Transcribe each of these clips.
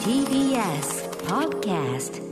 TBS Podcast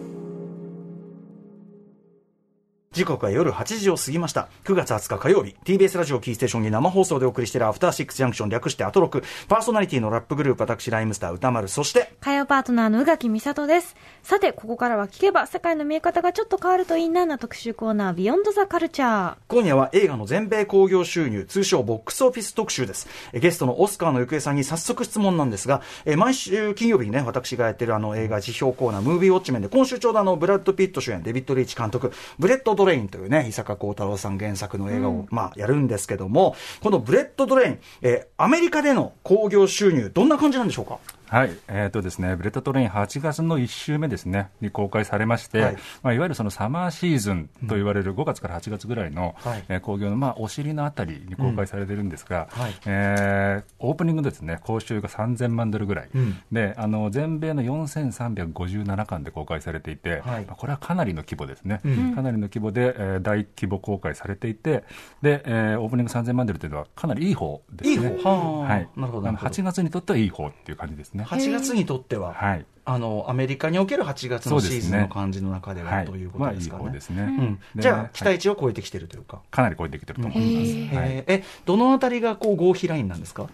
時刻は夜8時を過ぎました。9月20日火曜日、TBS ラジオキーステーションに生放送でお送りしているアフターシックスジャンクション略してアトロク、パーソナリティのラップグループ、私、ライムスター歌丸、そして、火曜パートナーの宇垣美里です。さて、ここからは聞けば世界の見え方がちょっと変わるといいなな特集コーナー、ビヨンドザカルチャー。今夜は映画の全米興行収入、通称ボックスオフィス特集です。えゲストのオスカーの行方さんに早速質問なんですが、え毎週金曜日にね、私がやってるあの映画辞表コーナー、ムービーウォッチメンで、今週ちょうどあの、ブラッド・ピット主演、デビッド・リーチ監督、ブレット・トレインというね、伊坂幸太郎さん原作の映画を、まあ、やるんですけども、このブレット・トレイン、えーアメリカでの興行収入、どんな感じなんでしょうか？はい、えーとですね、ブレットトレイン8月の1週目ですね、に公開されまして、はい。いまあ、いわゆるそのサマーシーズンと言われる5月から8月ぐらいの、はい。えー興行の、まあ、お尻のあたりに公開されてるんですが、うんはい。えーオープニングですね、興収が3000万ドルぐらい、うん。であの全米の4357館で公開されていて、はい。まあこれはかなりの規模ですね、うん。かなりの規模で、えー大規模公開されていて、でえーオープニング3000万ドルというのはかなりいい方ですね。いい方。はい、なるほどなるほど。8月にとってはいい方っていう感じですね。8月にとっては、はい。あの、アメリカにおける8月のシーズンの感じの中では、はい、ということですかね。方ですね。うん、でじゃあ、期待値を超えてきてるというか。かなり超えてきてると思います。はい。えどのあたりがこう合否ラインなんですか？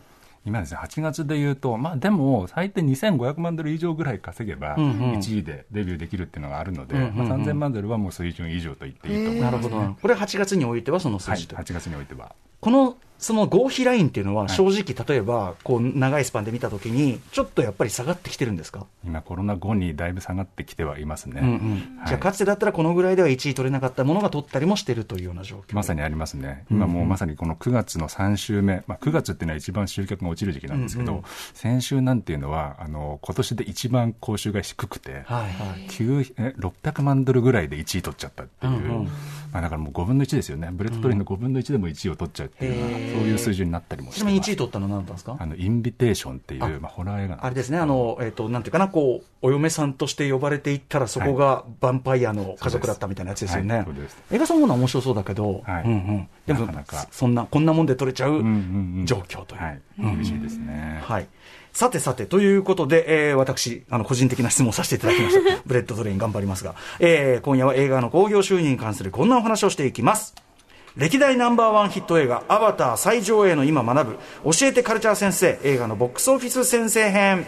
今ですね、8月でいうと、まあでも、最低2500万ドル以上ぐらい稼げば、うんうん。1位でデビューできるっていうのがあるので、うんうんうん。まあ、3000万ドルはもう水準以上と言っていいと思います、なるほど。これ8月においてはその数はい、字と。い。う。8月においては。この、その合否ラインっていうのは、正直、例えば、こう、長いスパンで見たときに、ちょっとやっぱり下がってきてるんですか？今、コロナ後にだいぶ下がってきてはいますね。うんうん。はい。じゃあ、かつてだったらこのぐらいでは1位取れなかったものが取ったりもしてるというような状況。まさにありますね、今もうまさにこの9月の3週目、まあ、9月っていうのは一番集客が落ちる時期なんですけど、うんうん。先週なんていうのは、あの今年で一番講習が低くて、はいはい。9え600万ドルぐらいで1位取っちゃったっていう、うんうん。まあ、だからもう5分の1ですよね、ブレットトレインの5分の1でも1位を取っちゃうっていうそういう数字になったりもしてちなみにます1位取ったのは何だったんですか？あのインビテーションっていうあまあ、ホラー映画あれですね、あの、えっ、と、なんていうかな、こう、お嫁さんとして呼ばれていったら、そこがヴァンパイアの家族だったみたいなやつですよね。映画そのものは面白そうだけど、はいうんうん。でもなかなかそんな、こんなもんで取れちゃううんうんうん状況という。はい、嬉しいですね。はい。さてさて、ということで、えー私、あの、個人的な質問をさせていただきました。ブレットトレイン頑張りますが、えー今夜は映画の興行収入に関するこんなお話をしていきます。歴代ナンバーワンヒット映画、アバター最上映の今学ぶ、教えてカルチャー先生、映画のボックスオフィス先生編。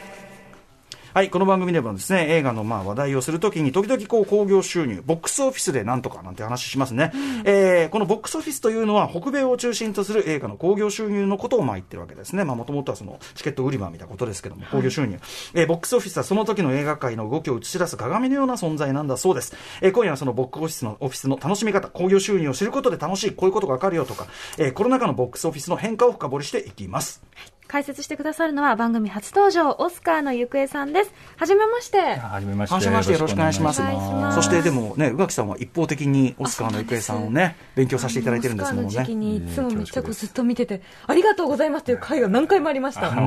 はい、この番組でもですね、映画のまあ話題をするときに、時々こう、興行収入、ボックスオフィスでなんとかなんて話しますね。えーこのボックスオフィスというのは、北米を中心とする映画の興行収入のことをまあ言ってるわけですね。まあもともとはその、チケット売り場みたいなことですけども、興行収入。えーボックスオフィスはその時の映画界の動きを映し出す鏡のような存在なんだそうです。えー今夜はそのボックスオフィスの、オフィスの楽しみ方、興行収入を知ることで楽しい、こういうことがわかるよとか、えーコロナ禍のボックスオフィスの変化を深掘りしていきます。解説してくださるのは番組初登場、オスカーの行方さんです。はじめまして。はじめまして。はじめましてよろしくお願いしますますそしてでもね、宇垣さんは一方的にオスカーの行方さんをね、勉強させていただいてるんですもんね。オスカーの時期にいつもめっちゃこうずっと見てて、ありがとうございますという回が何回もありました。これ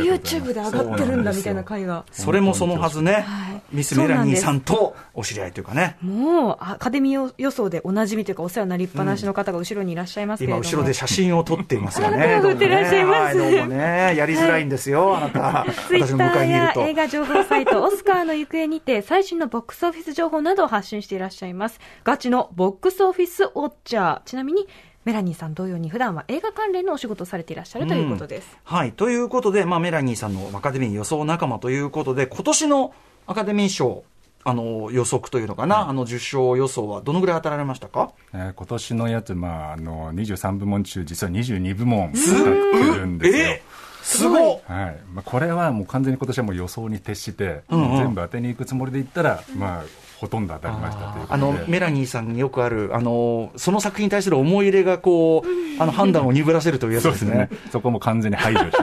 YouTube で上がってるんだみたいな回が。それもそのはずねはい、ミス・メラニーさんとお知り合いというかね、もうアカデミー予想でおなじみというかお世話になりっぱなしの方が後ろにいらっしゃいますけれども、今後ろで写真を撮っていますよあね。りがとうございますどうもねいらっしゃいますはいどうもね、やりづらいんですよ、あなた。ツイッタ私の向かいにい映画情報サイト、オスカーの行方にて、最新のボックスオフィス情報などを発信していらっしゃいます。ガチのボックスオフィスウォッチャー。ちなみに、メラニーさん同様に普段は映画関連のお仕事をされていらっしゃるということです。はい。ということで、まあ、メラニーさんのアカデミー予想仲間ということで、今年のアカデミー賞、あの、予測というのかな、あの、受賞予想はどのぐらい当たられましたか？えー今年のやつ、まあ、あの23部門中、実は22部門当たってるんですよ。え？すごい。はい。まあ、これはもう完全に今年はもう予想に徹して、うんうん。全部当てにいくつもりでいったら、まあ、ほとんど当たりましたあの、メラニーさんによくある、あの、その作品に対する思い入れが、こう、あの、判断を鈍らせるというやつでねそうですすね。。そこも完全に排除して、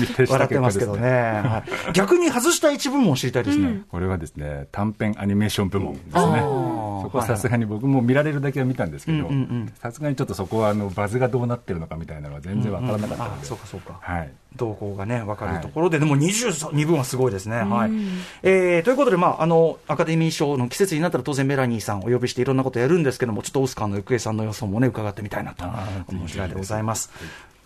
に徹した笑って結果ですね。ますけどね。はい逆に外した一部門を知りたいですね。これはですね、短編アニメーション部門ですね。ーそこはさすがに僕も見られるだけは見たんですけどうんうんうん、さすがにちょっとそこはあのバズがどうなってるのかみたいなのは全然わからなかったあので。そうかそうか。はい。動向がね、分かるところで、でも22分はすごいですね。はい。えーということで、まあ、あの、アカデミー賞の季節になったら当然メラニーさんお呼びしていろんなことやるんですけども、ちょっとオスカーの行方さんの予想もね、伺ってみたいなとあー思う次第でございます。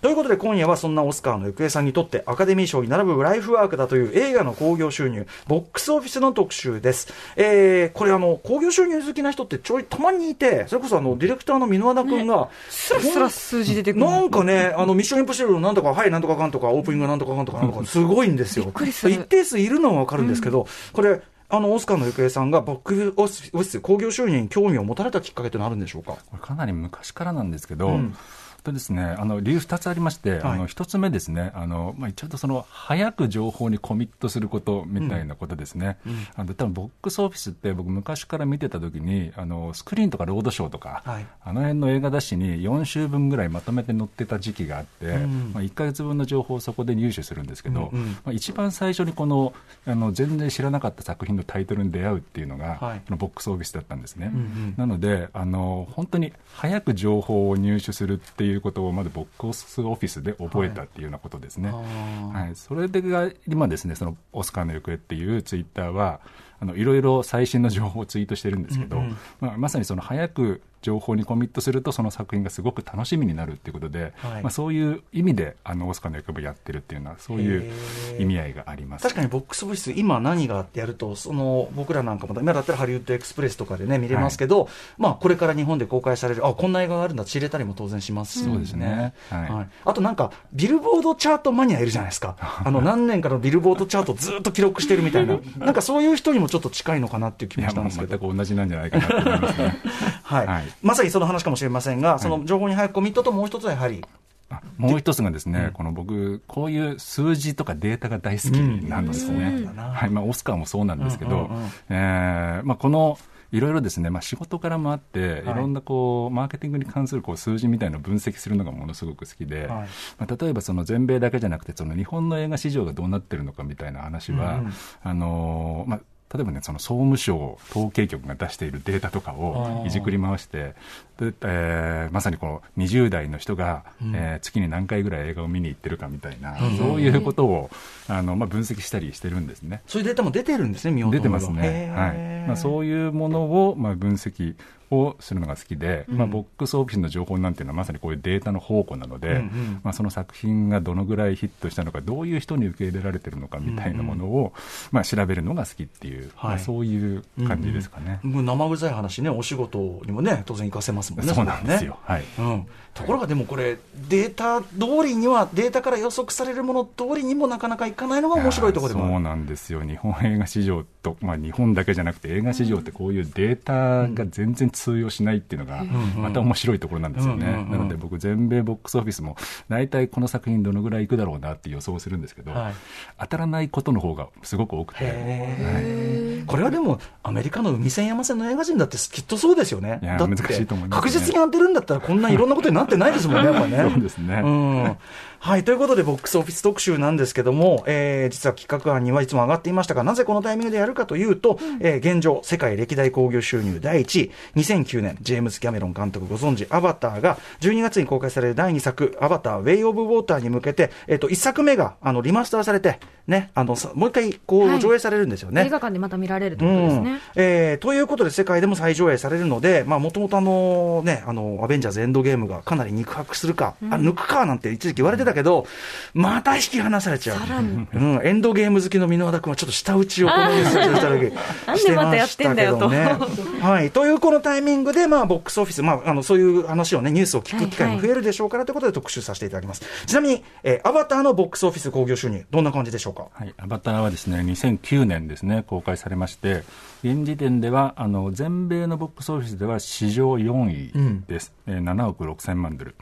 ということで今夜はそんなオスカーの行方さんにとってアカデミー賞に並ぶライフワークだという映画の興行収入、ボックスオフィスの特集です。えー、これあの、興行収入好きな人ってちょいたまにいて、それこそあの、ディレクターの箕輪田君が、スラスラ数字出てくる。なんかね、あの、ミッションインポッシブルのなんとか、はい、なんとかかんとか、オープニングなんとかかんとか、なんとか、すごいんですよ。びっくりする一定数いるのはわかるんですけど、これ、あの、オスカーの行方さんがボックスオフィス興行収入に興味を持たれたきっかけってのあるんでしょうか？これかなり昔からなんですけど、うんとですね、あの理由2つありまして、はい。あの1つ目ですね、あのまあ、ちょっとその早く情報にコミットすることみたいなことですね、あの多分ボックスオフィスって、僕、昔から見てたときにあの、スクリーンとかロードショーとか、はい。あの辺の映画雑誌に4週分ぐらいまとめて載ってた時期があって、ん。まあ、1か月分の情報をそこで入手するんですけど、うんうん。まあ、一番最初にこのあの全然知らなかった作品のタイトルに出会うっていうのが、はい。このボックスオフィスだったんですね。んうん。なのであの、本当に早く情報を入手するっていうことを、まずボックスオフィスで覚えたっていうようなことですね。あはい。それでが今ですね、そのオスカーの行方っていうツイッターは、あのいろいろ最新の情報をツイートしてるんですけど、うんうん。まあ、まさにその早く情報にコミットすると、その作品がすごく楽しみになるっていうことで、はい。まあ、そういう意味であのオスカーの行方をやってるっていうのは、そういう意味合いがあります。確かにボックスオフィス、今何がやると、その僕らなんかも、今だったらハリウッドエクスプレスとかでね、見れますけど、まあ、これから日本で公開される、あこんな映画があるんだ、知れたりも当然します。しそうですね。はい。あとなんか、ビルボードチャートマニアいるじゃないですか、あの何年かのビルボードチャートずっと記録してるみたいな、なんかそういう人にもちょっと近いのかなっていう気もしたんですけど。全く同じなんじゃないかなと思いますね。はい。はいまさにその話かもしれませんが、その情報に早くコミットともう一つはやはり、あもう一つがですね、この僕、こういう数字とかデータが大好きなんですね。うん。うんはい、まあ、オスカーもそうなんですけど、この、いろいろですね、まあ、仕事からもあって、はい。いろんなこうマーケティングに関するこう数字みたいなのを分析するのがものすごく好きで、はい。まあ、例えばその全米だけじゃなくて、その日本の映画市場がどうなってるのかみたいな話は、うんうん。あのーまあ例えばね、その総務省統計局が出しているデータとかをいじくり回して、でえーまさにこの20代の人が、えー月に何回ぐらい映画を見に行ってるかみたいな、そういうことをあの、まあ、分析したりしてるんですね。そういうデータも出てるんですね、出てますね、はい。まあ、そういうものを、まあ、分析をするのが好きで、まあ、ボックスオフィスの情報なんていうのはまさにこういうデータの宝庫なので、うんうんまあ、その作品がどのぐらいヒットしたのかどういう人に受け入れられてるのかみたいなものを、まあ、調べるのが好きっていう、はい。まあ、そういう感じですかね。もう生臭い話ね、お仕事にもね、当然活かせますもんね、そうなんですよ、こはい。うん、ところがでもこれ、データ通りには、データから予測されるもの通りにもなかなかいかないのが面白いところでもそうなんですよ、日本映画市場と、まあ、日本だけじゃなくて、映画市場ってこういうデータが全然通用しないっていうのが、また面白いところなんですよね、なので僕、全米ボックスオフィスも、大体この作品、どのぐらいいくだろうなって予想するんですけど、はい。当たらないことの方がすごく多くて。へーこれはでも、アメリカの海線山線の映画人だってきっとそうですよね。いやだって難しいと思いますね確実に当てるんだったら、こんないろんなことになってないですもんね、やっぱね。そうですねうん。はい、ということで、ボックスオフィス特集なんですけども、えー実は企画案にはいつも上がっていましたが、なぜこのタイミングでやるかというと、えー現状、世界歴代興行収入第1位、2009年、ジェームズ・キャメロン監督ご存知、アバターが、12月に公開される第2作、アバター、ウェイ・オブ・ウォーターに向けて、えっ、と、1作目が、あの、リマスターされて、ね、あの、さもう一回、こう、はい上映されるんですよね。映画館でまた見られるということですうんね。えーということで、世界でも再上映されるので、もともとあの、ね、あの、アベンジャーズエンドゲームがかなり肉薄するか、あ抜くかなんて一時期言われてたけど、また引き離されちゃう。さらに。うん、エンドゲーム好きの箕輪田君はちょっと舌打ちをこのニュースをした時 なんでまたやってんだよと。してましたけどね。はい。というこのタイミングで、まあ、ボックスオフィス、まあ、あの、そういう話をね、ニュースを聞く機会も増えるでしょうからということで特集させていただきます。ちなみに、えーアバターのボックスオフィス興行収入、どんな感じでしょうか？はい、アバターはですね2009年ですね公開されまして現時点ではあの全米のボックスオフィスでは史上4位です、えー7億6千万ドル。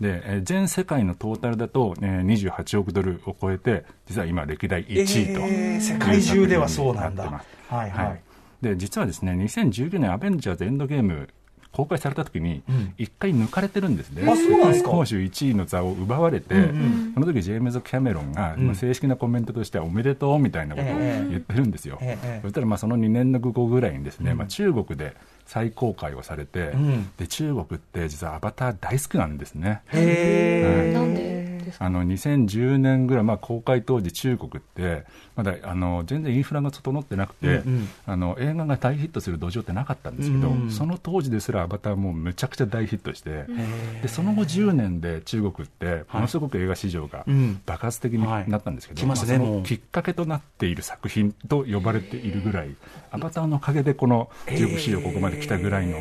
で、えー全世界のトータルだと、えー28億ドルを超えて実は今歴代1位と、えー世界中ではそうなんだ。い。う作品になってますはいはい。で実はですね2019年アベンジャーズエンドゲーム公開された時に一回抜かれてるんですね、あそうなんですか？攻守1位の座を奪われて、その時ジェームズ・キャメロンが、まあ正式なコメントとしてはおめでとうみたいなことを言ってるんですよ、ええええ。そしたらまあその2年の後ぐらいにですね、まあ、中国で再公開をされて、ん。で中国って実はアバター大好きなんですね。へーなんで？あの2010年ぐらい、まあ、公開当時、中国って、まだあの全然インフラが整ってなくて、うんうん。あの映画が大ヒットする土壌ってなかったんですけど、うんその当時ですら、アバターもむちゃくちゃ大ヒットして、でその後10年で中国って、ものすごく映画市場がうん。爆発的になったんですけど、はい来ますねもう。あそのきっかけとなっている作品と呼ばれているぐらい、アバターのおかげでこの中国市場、ここまで来たぐらいの、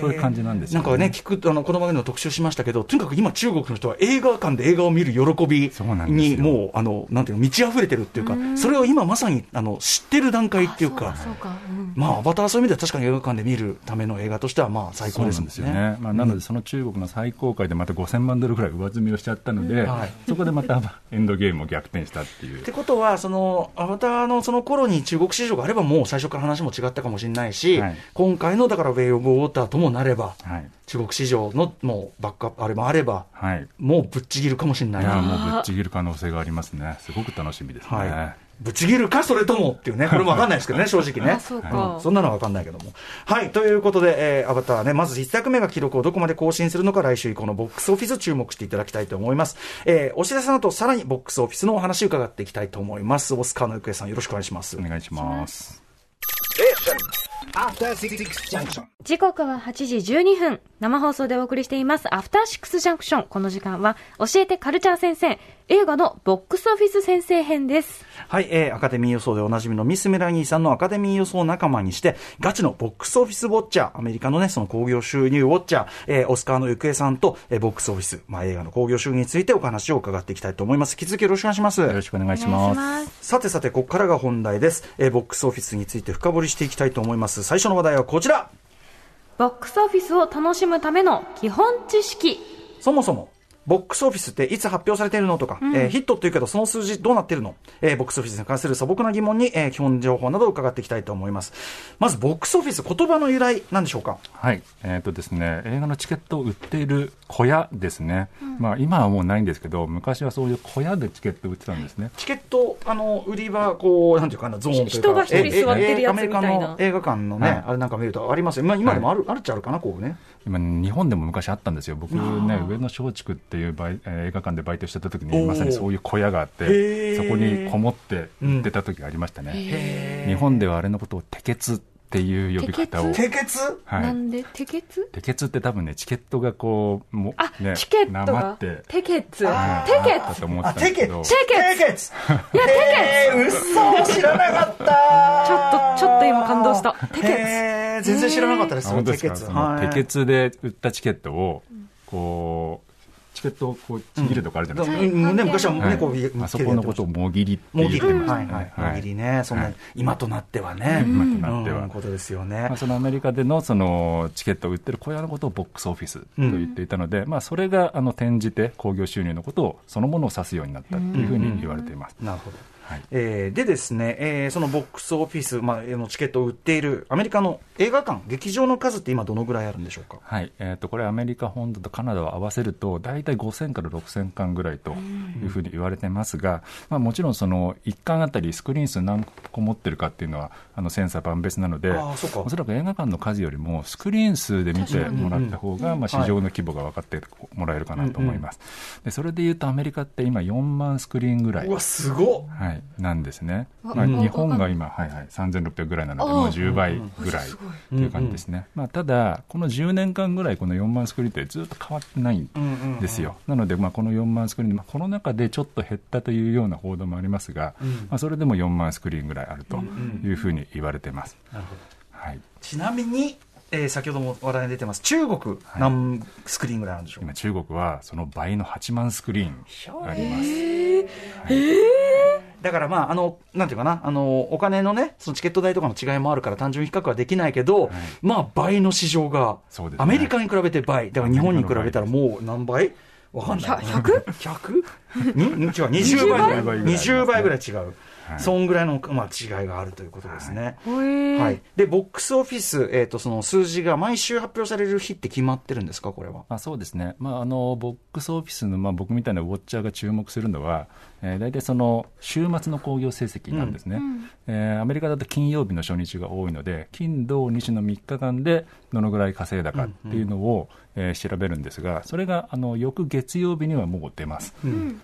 そういう感じなんですよなんかね、聞く、あの、この番組の特集しましたけど、とにかく今中国の人は映画館で映画を見る喜びにもう、あの、なんていうの、満ち溢れてるっていうか、それを今まさに、あの、知ってる段階っていうか、まあ、アバターはそういう意味では確かに映画館で見るための映画としては、まあ、最高ですよね、まあ、なので、その中国の最高階でまた5000万ドルぐらい上積みをしちゃったので、はい。そこでまたエンドゲームを逆転したっていう。ってことは、そのアバターのその頃に中国市場があれば、もう最初から話も違ったかもしれないし、はい。今回のだから、ウェイ・オブ・ウォーターともなれば、はい、中国市場のもうバックアップ、あれもあれば、はい、もうぶっちぎるかもしれないいやな。もうぶっちぎる可能性がありますね、すごく楽しみですね。はいぶち切るか、それともっていうね、これもわかんないですけどね、正直ね。あそうかんそんなのはわかんないけども。はい、ということで、えーアバターね、まず1作目が記録をどこまで更新するのか、来週以降のボックスオフィス注目していただきたいと思います。えーお知らせの後、さらにボックスオフィスのお話伺っていきたいと思います。オスカーのゆくえさん、よろしくお願いしますお。願いします。Junction. 時刻は8時12分。生放送でお送りしています、アフターシックスジャンクション。この時間は、教えてカルチャー先生、映画のボックスオフィス先生編です。はい、えーアカデミー予想でおなじみのミス・メラニーさんのアカデミー予想仲間にして、ガチのボックスオフィスウォッチャー、アメリカのね、その興行収入ウォッチャー、えーオスカーの行方さんと、えーボックスオフィス、まあ、映画の興行収入についてお話を伺っていきたいと思います。引き続きよろしくお願いします。よろしくお願いします。す。さてさて、ここからが本題です。えーボックスオフィスについて深掘りしていきたいと思います。最初の話題はこちら。ボックスオフィスを楽しむための基本知識。そもそも、ボックスオフィスっていつ発表されているの？とか、えーヒットっていうけど、その数字どうなってるの、えーボックスオフィスに関する素朴な疑問に、えー基本情報などを伺っていきたいと思います。まず、ボックスオフィス、言葉の由来、なんでしょうか？はい、えっ、とですね、映画のチケットを売っている小屋ですね。まあ今はもうないんですけど、昔はそういう小屋でチケットを売ってたんですね。チケット、あの、売り場、こう、なんていうかな、ゾーンというか。人が一人座ってるやつええアメリカみたいなの映画館のね、はいあれなんか見るとありますよ。まあ、今でもある、あるっちゃあるかな、こうね。今、日本でも昔あったんですよ。僕ね、上野松竹っていう映画館でバイトしてた時に、まさにそういう小屋があっへて、ーそこにこもって売ってた時がありましたね。日本ではあれのことをテケツっていう呼び方を。低血はないんで、テケツテケツって多分ね、チケットがこう、もあ、ね、チケットなまがって、。テケツ。テはい。ケだと思ってあ、たんですけど。テケツいや、テケツ嘘知らなかった。ちょっと、ちょっと今感動した。テケツ。へー全然知らなかったです。よ、あ本当ですか？テケツ。そのはい。テケツで売ったチケットを、こう、チケットをこうちぎるとこあるじゃないですか。うん。ね、昔ははい。ね、こう、あそこのことをもぎりって言ってまはいしたねはい、もぎりね、そんな、はい。今となってはね、今となっては。うん。ことですよね。まあ、。そのアメリカでのそのチケットを売ってる小屋のことをボックスオフィスと言っていたので、まあ、それがあの転じて興行収入のことをそのものを指すようになったというふうに言われています。なるほど。はい。えーでですね、えーそのボックスオフィス、まあ、あのチケットを売っているアメリカの映画館、劇場の数って今どのぐらいあるんでしょうか？はい。えー、とこれ、アメリカ本土とカナダを合わせると、大体5000から6000巻ぐらいというふうに言われてますが、まあ、もちろん、その1巻あたりスクリーン数何個持ってるかっていうのは、あの千差万別なので、おそらく映画館の数よりも、スクリーン数で見てもらった方が、まあ、市場の規模が分かってもらえるかなと思います。でそれでいうと、アメリカって今、4万スクリーンぐらい。うわ、すごっ。はい、なんですね。わまあ、うん日本が今、はいはい、3600ぐらいなので、あもう10倍ぐらいとい。う感じですね。まあ、ただ、この10年間ぐらい、この4万スクリーンってずっと変わってないんですよ。なので、まあ、この4万スクリーン、まあ、コロナ禍でちょっと減ったというような報道もありますが、まあ、それでも4万スクリーンぐらいあるというふうに言われてます。ちなみに、えー先ほども話題に出てます、中国、何スクリーンぐらいあるんでしょう？か。今、中国はその倍の8万スクリーンあります。だからまあ、あの、なんていうかな、あの、お金のね、そのチケット代とかの違いもあるから単純比較はできないけど、まあ、倍の市場が、そうですねアメリカに比べて倍。だから日本に比べたらもう何倍？わかんない。100?100? に？違う、20倍？ぐらい。20 20倍ぐらい違う。はい。そんぐらいの、まあ、違いがあるということですね。へー。はい。で、ボックスオフィス、えっ、と、その数字が毎週発表される日って決まってるんですか、これは？あそうですね、まあ、あのボックスオフィスの、まあ、僕みたいなウォッチャーが注目するのは、えー、大体その週末の興行成績なんですね、えーアメリカだと金曜日の初日が多いので、金、土、日の3日間でどのぐらい稼いだかっていうのを、えー調べるんですが、それがあの翌月曜日にはもう出ます、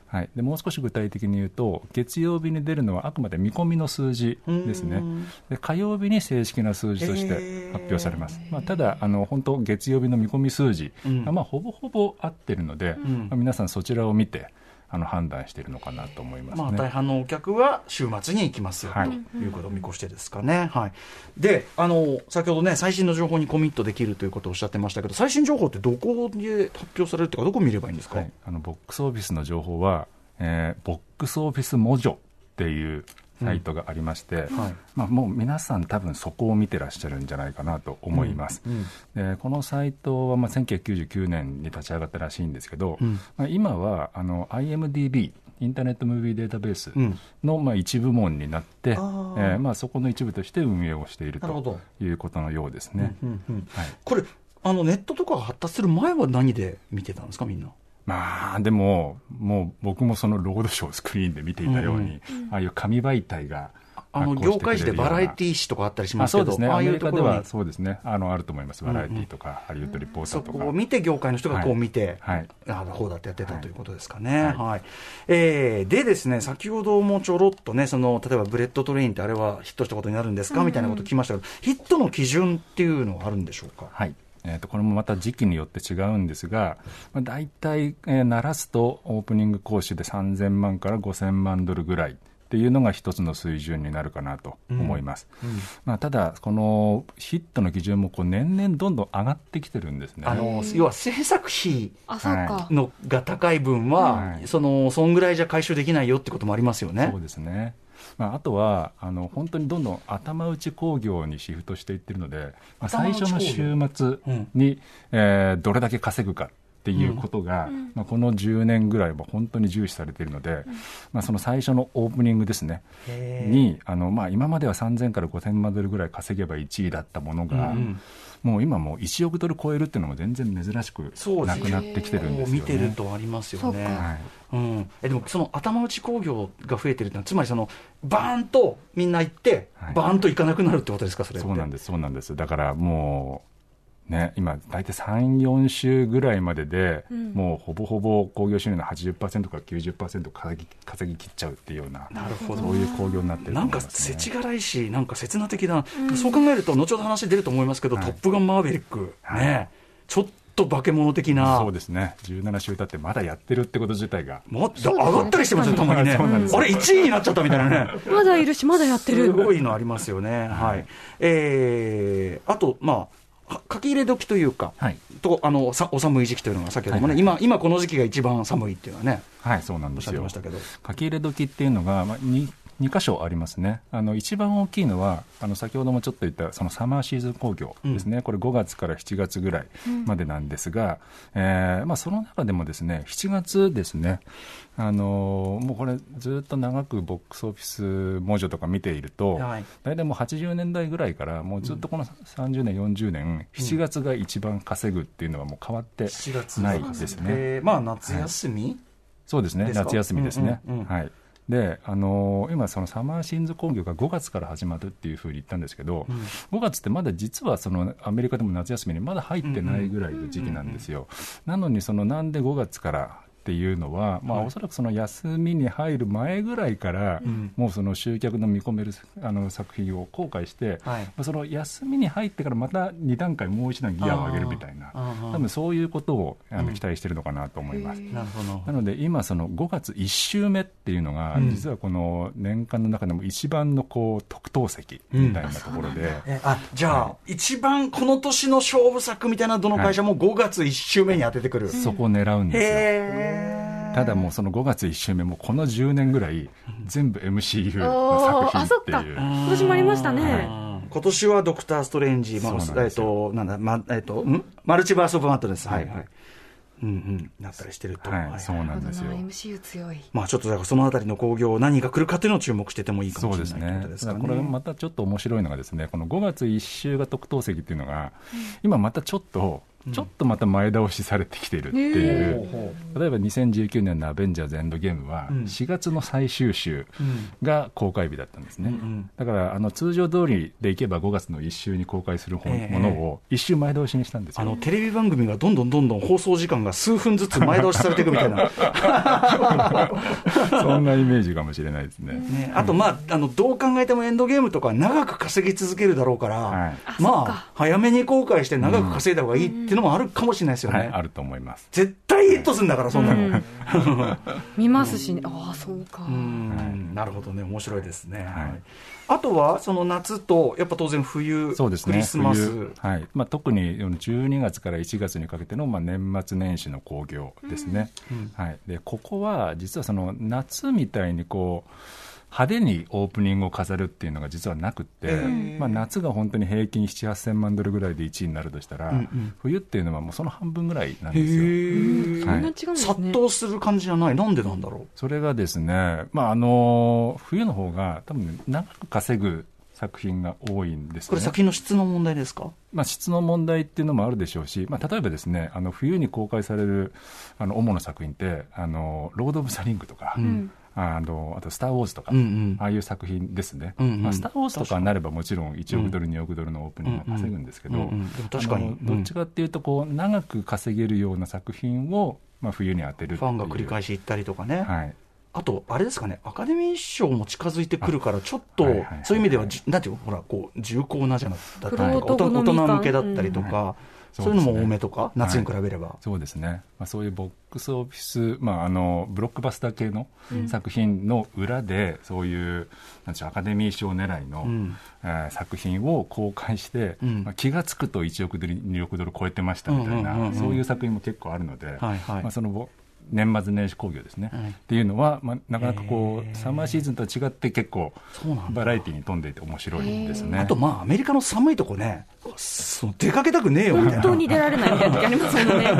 はい、でもう少し具体的に言うと、月曜日に出るのはあくまで見込みの数字ですね、で火曜日に正式な数字として発表されます、まあ、ただあの、本当、月曜日の見込み数字が、まあ、ほぼほぼ合ってるので、まあ、皆さん、そちらを見て、あの判断しているのかなと思います、ね、まあ、大半のお客は週末に行きますよ、はい、ということを見越してですかね。はい、であの、先ほどね、最新の情報にコミットできるということをおっしゃってましたけど、最新情報ってどこで発表されるというか、どこ見ればいいんですか、はい、あのボックスオフィスの情報は、えー、ボックスオフィスモジョっていうサイトがありまして、うん。はい、まあ、もう皆さん多分そこを見てらっしゃるんじゃないかなと思います、うん。うん、でこのサイトはまあ1999年に立ち上がったらしいんですけど、まあ、今はあの IMDB インターネットムービーデータベースのまあ一部門になって、うん、えー、まあそこの一部として運営をしているということのようですね。これあのネットとかが発達する前は何で見てたんですかみんな？まあ、でも、もう僕もそのロードショースクリーンで見ていたように、うんうん、ああいう紙媒体があの業界誌でバラエティー誌とかあったりしますけど、そうですね、ああいうところはそうですね、あのあると思います、バラエティーとか、ハリウッドリポーターとか。そこを見て、業界の人がこう見て、はい、あこうだってやってたということですかね。はい。はい、えー、でですね、先ほどもちょろっとね、その例えばブレットトレインって、あれはヒットしたことになるんですか、みたいなこと聞きましたけど、ヒットの基準っていうのはあるんでしょうか？はいえー、とこれもまた時期によって違うんですが、まあ、大体、えー、均すとオープニング興収で3000万から5000万ドルぐらい。っていうのが一つの水準になるかなと思います。うんうん、まあ、ただ、このヒットの基準もこう年々どんどん上がってきてるんですね。あの要は制作費のが高い分は、はい、そのそんぐらいじゃ回収できないよってこともありますよね。そうですね。まあ、あとはあの本当にどんどん頭打ち工業にシフトしていってるので、まあ、最初の週末に、うん、えー、どれだけ稼ぐかっていうことが、うん、まあ、この10年ぐらいは本当に重視されているので、うん、まあ、その最初のオープニングですね、にあの、まあ、今までは3000から5000万ドルぐらい稼げば1位だったものが、うん、もう今もう1億ドル超えるっていうのも全然珍しくなくなってきてるんですよ、ね、見てるとありますよね。はい。うん、えでもその頭打ち工業が増えてるってのはつまりそのバーンとみんな行って、はい、バーンと行かなくなるってことですかそれそうなんですそうなんです。だからもうね、今、大体3、4週ぐらいまでで、うん、もうほぼほぼ興行収入の80%から90%稼ぎ稼ぎ切っちゃうっていうような、なるほどそういう興行になってる、ね、なんか世知辛いし、なんか刹那的な、うん、そう考えると、後ほど話出ると思いますけど、はい、トップガンマーヴェリック、ね、はい、ちょっと化け物的な。そうですね。17週経ってまだやってるってこと自体が。もっと上がったりしてますよ、たまにね。あれ、1位になっちゃったみたいなね。まだいるし、まだやってる。すごいのありますよね。はい。えー、あと、まあ、書き入れ時というか、はい、とあのさお寒い時期というのが、先ほどもね、はいはい、今、今この時期が一番寒いっていうのはね、はい、そうなんですよ。書き入れ時っていうのが、まあ、2, 2箇所ありますね。あの一番大きいのは、あの先ほどもちょっと言ったそのサマーシーズン工業ですね、うん、これ5月から7月ぐらいまでなんですが、うん、えー、まあ、その中でもですね、7月ですね、あのもうこれ、ずっと長くボックスオフィス文書とか見ていると、はい、大体もう80年代ぐらいから、もうずっとこの30年、40年、7月が一番稼ぐっていうのはもう変わってないですね。えー、まあ、夏休み、はい、そうですね、夏休みですね。うんうんうん、はいであの今、そのサマーシンズ工業が5月から始まるっていうふうに言ったんですけど、うん、5月ってまだ実はそのアメリカでも夏休みにまだ入ってないぐらいの時期なんですよ。なのにそのなんで5月からっていうのは、まあ、おそらくその休みに入る前ぐらいから、もうその集客の見込めるあの作品を公開して、はい、その休みに入ってからまた2段階もう一段ギアを上げるみたいな、多分そういうことをあの期待しているのかなと思います。なるほど。なので、今、その5月1週目っていうのが、実はこの年間の中でも一番のこう特等席みたいなところで。うん、あじゃあ、はい、一番この年の勝負作みたいなどの会社も5月1週目に当ててくる、はい、そこを狙うんですよ。ただもうその5月1週目もこの10年ぐらい全部 MCU の作品っていう。今年もありましたね。今年はドクター・ストレンジ、まあ、えっと、なんだ、ま、えっと、ん？マルチバース・オブ・マットです。はい、はい。うんうん、なったりしてると、はい、そうなんですよ。MCU 強い。まあちょっとそのあたりの興行、何が来るかというのを注目しててもいいかもしれないそうですね。これまたちょっと面白いのがですね、この5月1週が特等席っていうのが、うん、今またちょっとちょっとまた前倒しされてきてるっていう、例えば2019年のアベンジャーズエンドゲームは、うん。4月の最終週うん。が公開日だったんですね。うんうん。だからあの通常通りでいけば5月の1週に公開するものを1週前倒しにしたんですよ。あのテレビ番組がどんどんどんどん放送時間が数分ずつ前倒しされていくみたいな、そんなイメージかもしれないですね。ね、あと、まあ、あのどう考えてもエンドゲームとか長く稼ぎ続けるだろうから、はい。まあ、早めに公開して長く稼いだ方がいいっていうのもあるかもしれないですよね。はい、あると思います。絶対ヒットするんだから、そんなの。う ん見ますしね。ああ、そうか。うんなるほどね、面白いですね。はいあとは、その夏と、やっぱ当然冬、そうですね。クリスマス。冬はい。まあ、特に12月から1月にかけての、まあ、年末年始の興行ですね。はい。で、ここは、実はその、夏みたいにこう、派手にオープニングを飾るっていうのが実はなくって、えまあ、夏が本当に平均7、8000万ドルぐらいで1位になるとしたら、うんうん。冬っていうのはもうその半分ぐらいなんへですよ。殺到する感じじゃない、なんでなんだろそれがですね、まあ、あの冬の方が多分、ね、長く稼ぐ作品が多いんですう、これ、ね。作品の質の問題ですか？まあ、質の問題っていうのもあるでしょうし、まあ、例えばですね、あの冬に公開されるあの主な作品って、あのロード・オブ・ザ・リングとか、うん。あのあと、スター・ウォーズとか、うんうん。ああいう作品ですね、うんうん。まあ、スター・ウォーズとかになればもちろん1億ドル、2億ドルのオープニングが稼ぐんですけど、うんうん。でも確かに。どっちかっていうとこう、長く稼げるような作品を、まあ、冬に当てるファンが繰り返し行ったりとかね。はい。あと、あれですかね、アカデミー賞も近づいてくるから、ちょっと、はいはいはい。そういう意味ではじ、なんていうの、ほら、こう、重厚なじゃなかったり玄とか、大人向けだったりとか、うんそういうのも多めとか、夏に比べれば。そうですね、まあ、そういうボックスオフィス、まあ、あのブロックバスター系の作品の裏で、そういうなんでしょうアカデミー賞狙いの、うん。えー作品を公開して、うん。まあ、気が付くと1億ドル、2億ドル超えてましたみたいな、うんうんうんうんそういう作品も結構あるので、はいはい。まあ、そのぼ年末年始興行ですね、はい。っていうのは、まあ、なかなかこう、サマーシーズンとは違って、結構そうなんだ。バラエティに富んでいて面白いんですね。あと、まあ、アメリカの寒いとこね、その出かけたくねえよみたいな。本当に出られないみたいな時ありますもん ね。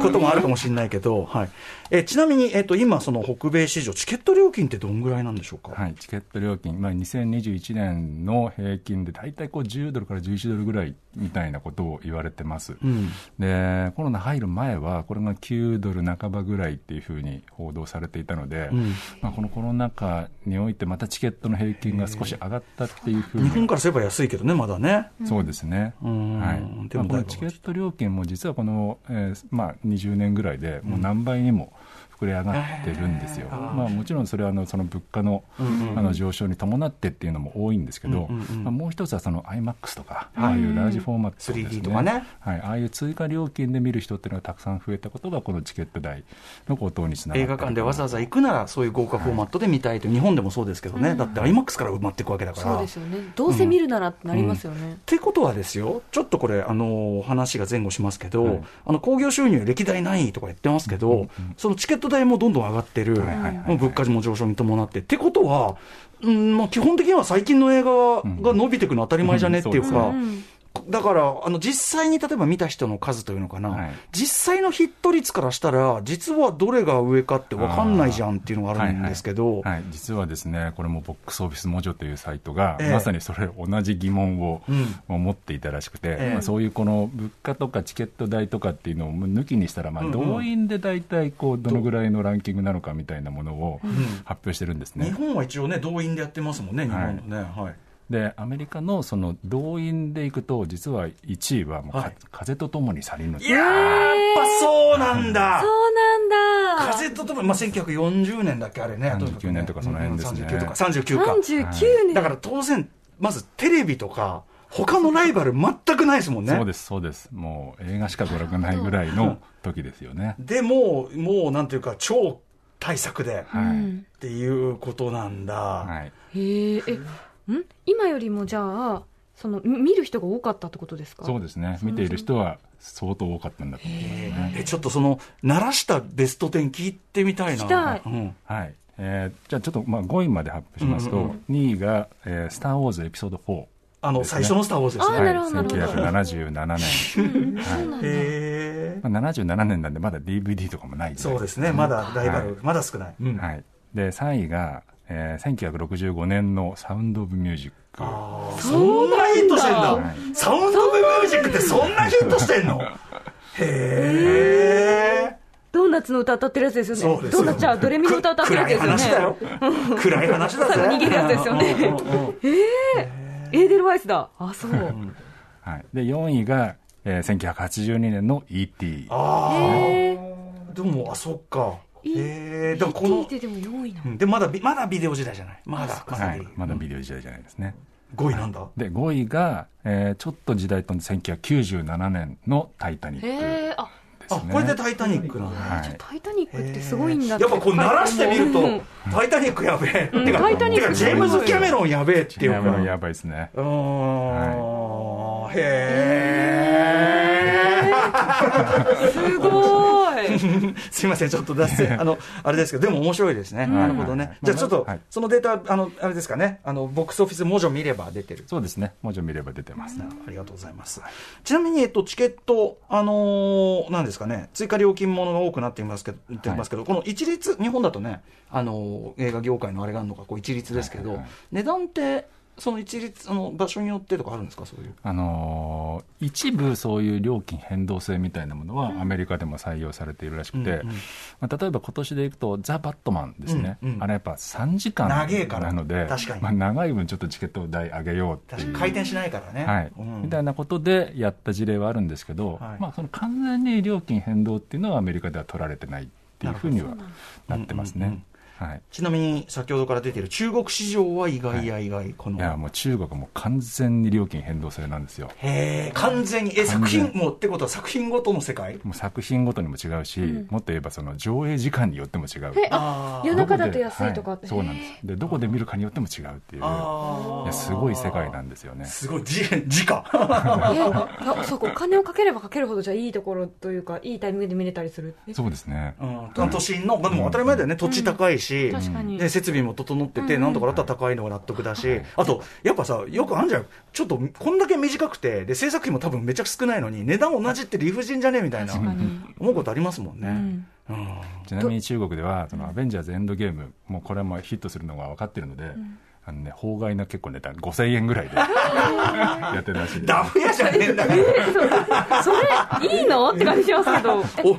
こともあるかもしれないけど、はい、えちなみに、えっと今、その北米市場、チケット料金ってどんぐらいなんでしょうか、はい、チケット料金、まあ、2021年の平均で大体こう10ドルから11ドルぐらいみたいなことを言われてます、うん。でコロナ入る前は、これが9ドル半ばぐらいっていうふうに報道されていたので、うん。まあ、このコロナ禍において、またチケットの平均が少し上がったっていうふうに。日本からすれば安いけどね、まだね。そうですね、うん。はい。でもまあこのチケット料金も実はこの、えーまあ、20年ぐらいでもう何倍にも膨れ上がってるんですよ、まあ、もちろんそれはあのその物価の,、あの上昇に伴ってっていうのも多いんですけど、うんうんうんまあ、もう一つはその iMAX とか、ああいうラージフォーマットです、ね。3D とかね。はい、ああいう追加料金で見る人っていうのがたくさん増えたことがこのチケット代の高騰につながって映画館でわざわざ行くなら、そういう豪華フォーマットで見たいと、日本でもそうですけどね、だって IMAX から埋まっていくわけだから。そうですよね。どうせ見るならってなりますよね。っ。てことはですよ、ちょっとこれ、あの話が前後しますけど、はいあの興行収入、歴代何位とか言ってますけど、そのチケット代もどんどん上がってる、もう物価も上昇に伴って、ってことは、うんまあ、基本的には最近の映画が伸びていくの当たり前じゃねってい。うか、うんだから、あの実際に例えば見た人の数というのかな、はい。実際のヒット率からしたら、実はどれが上かって分かんないじゃんっていうのがあるんですけど、はいはい。はい。実はですね、これもボックスオフィスモジョというサイトが、ええ。まさにそれ、同じ疑問を、うん。持っていたらしくて、ええ。まあ、そういうこの物価とかチケット代とかっていうのを抜きにしたら、まあ、うんうん。動員で大体こうどのぐらいのランキングなのかみたいなものを発表してるんですね。日本は一応ね、動員でやってますもんね、日本のね。はいでアメリカのその動員でいくと、実は1位はもうか、はい。風とともに去りぬいやーやっぱそうなんだ。そうなんだ。風とともに、まあ、1940年だっけ、あれね、39年とかその辺ですね。うん39とか、39か。39年。だから当然、まずテレビとか、他のライバル全くないですもんね。そうです、そうです、もう映画しか娯楽ないぐらいの時ですよね。でもう、もうなんていうか、超大作で、はい。うん。っていうことなんだ。はい。へえ、え、ん？今よりもじゃあ、その、み見る人が多かったってことですか？そうですね、見ている人は相当多かったんだと思いますね。え、ちょっとその、鳴らしたベスト10聞いてみたいな。聞きたい。うん。はい。えーじゃあちょっとまあ5位まで発表しますと、うん。うん2位が、えースター・ウォーズエピソード4。あの、最初のスター・ウォーズですね。あーなるほどなるほど。1977年。はい。へー。まあ、77年なんでまだ DVD とかもないそうですね、まだライバル、はまだ少ない。うん。はい、で3位が、ええー1965年のサウンド・オブ・ミュージック。そんなヒットしてんだはいサウンド・オブ・ミュージックってそんなヒットしてんの？へえドーナツの歌歌ってるやつですよね。そうですドーナツじゃあドレミの歌歌ってるやつですよね。暗い話だよ暗い話だぜ最後逃げるやつですよねうんうんうんエーデルワイスだ。あ、そう。はい。で、4位が、えー1982年の E.T. あへあでもあそっかいへえでもこ聞いのてでも4位な。の。うん。でまだビまだビデオ時代じゃない？まだ。まだはい。まだビデオ時代じゃないですね。5位なんだ？で、5位が、えーちょっと時代飛んで1997年のタイタニックえ、あ、すね。あこれで「タイタニック」なんだ。はい。タイタニックってすごいんだやっぱこう鳴らしてみるとうん「タイタニックやべえ」うんてかタイタニック。てかジェームズ・キャメロンやべえっていうか。やばいやばいですね。うーんへえすごい。すいません、ちょっと脱線、あの、あれですけど、でも面白いですね。なるほどね。じゃあちょっとはい、そのデータ、あの、あれですかね、あの、ボックスオフィス文字を見れば出てる。そうですね。文字を見れば出てます。ありがとうございます。ちなみに、えっと、チケット、あのーなんですかね、追加料金ものが多くなっていますけど、言ってますけど、この一律、日本だとね、あのー映画業界のあれがあるのか、こう一律ですけど、値段って、その一律、あの、場所によってとかあるんですか、そういう。あのー一部そういう料金変動制みたいなものはアメリカでも採用されているらしくて、うんうんまあ、例えば今年でいくと、ザ・バットマンですね、うんうん。あれやっぱ3時間なので、確かに。まあ、長い分ちょっとチケット代上げようって回転しないからね。はい。うん。みたいなことでやった事例はあるんですけど、はい。まあ、その完全に料金変動っていうのはアメリカでは取られてないっていうふうにはなってますね。はいちなみに、先ほどから出ている中国市場は意外や意外、この。いやもう中国はもう完全に料金変動制なんですよ。へえ、完全に、え、作品もってことは作品ごとの世界？もう作品ごとにも違うし、もっと言えばその上映時間によっても違う。え、あ、夜中だと安いとか？はいそうなんです。で、どこで見るかによっても違うっていう。すごい世界なんですよね。すごい、じ、時価。そうか、お金をかければかけるほど、じゃあいいところというか、いいタイミングで見れたりする？え？そうですね。うん、都心の、まあでも当たり前だよね、土地高いし、確かに。で設備も整ってて、なんとかだったら高いのが納得だし、あと、やっぱさ、よくあんじゃん、ちょっとこんだけ短くて、で制作費も多分めちゃくちゃ少ないのに、値段同じって理不尽じゃねみたいな思うことありますもんね。うん。うん。ちなみに中国では、そのアベンジャーズエンドゲーム、もうこれはもうヒットするのが分かってるので、あのね、法外な結構値段、5000円ぐらいで やってるらしい。ダフ屋じゃねえんだから。それ、いいの？って感じしますけど。それ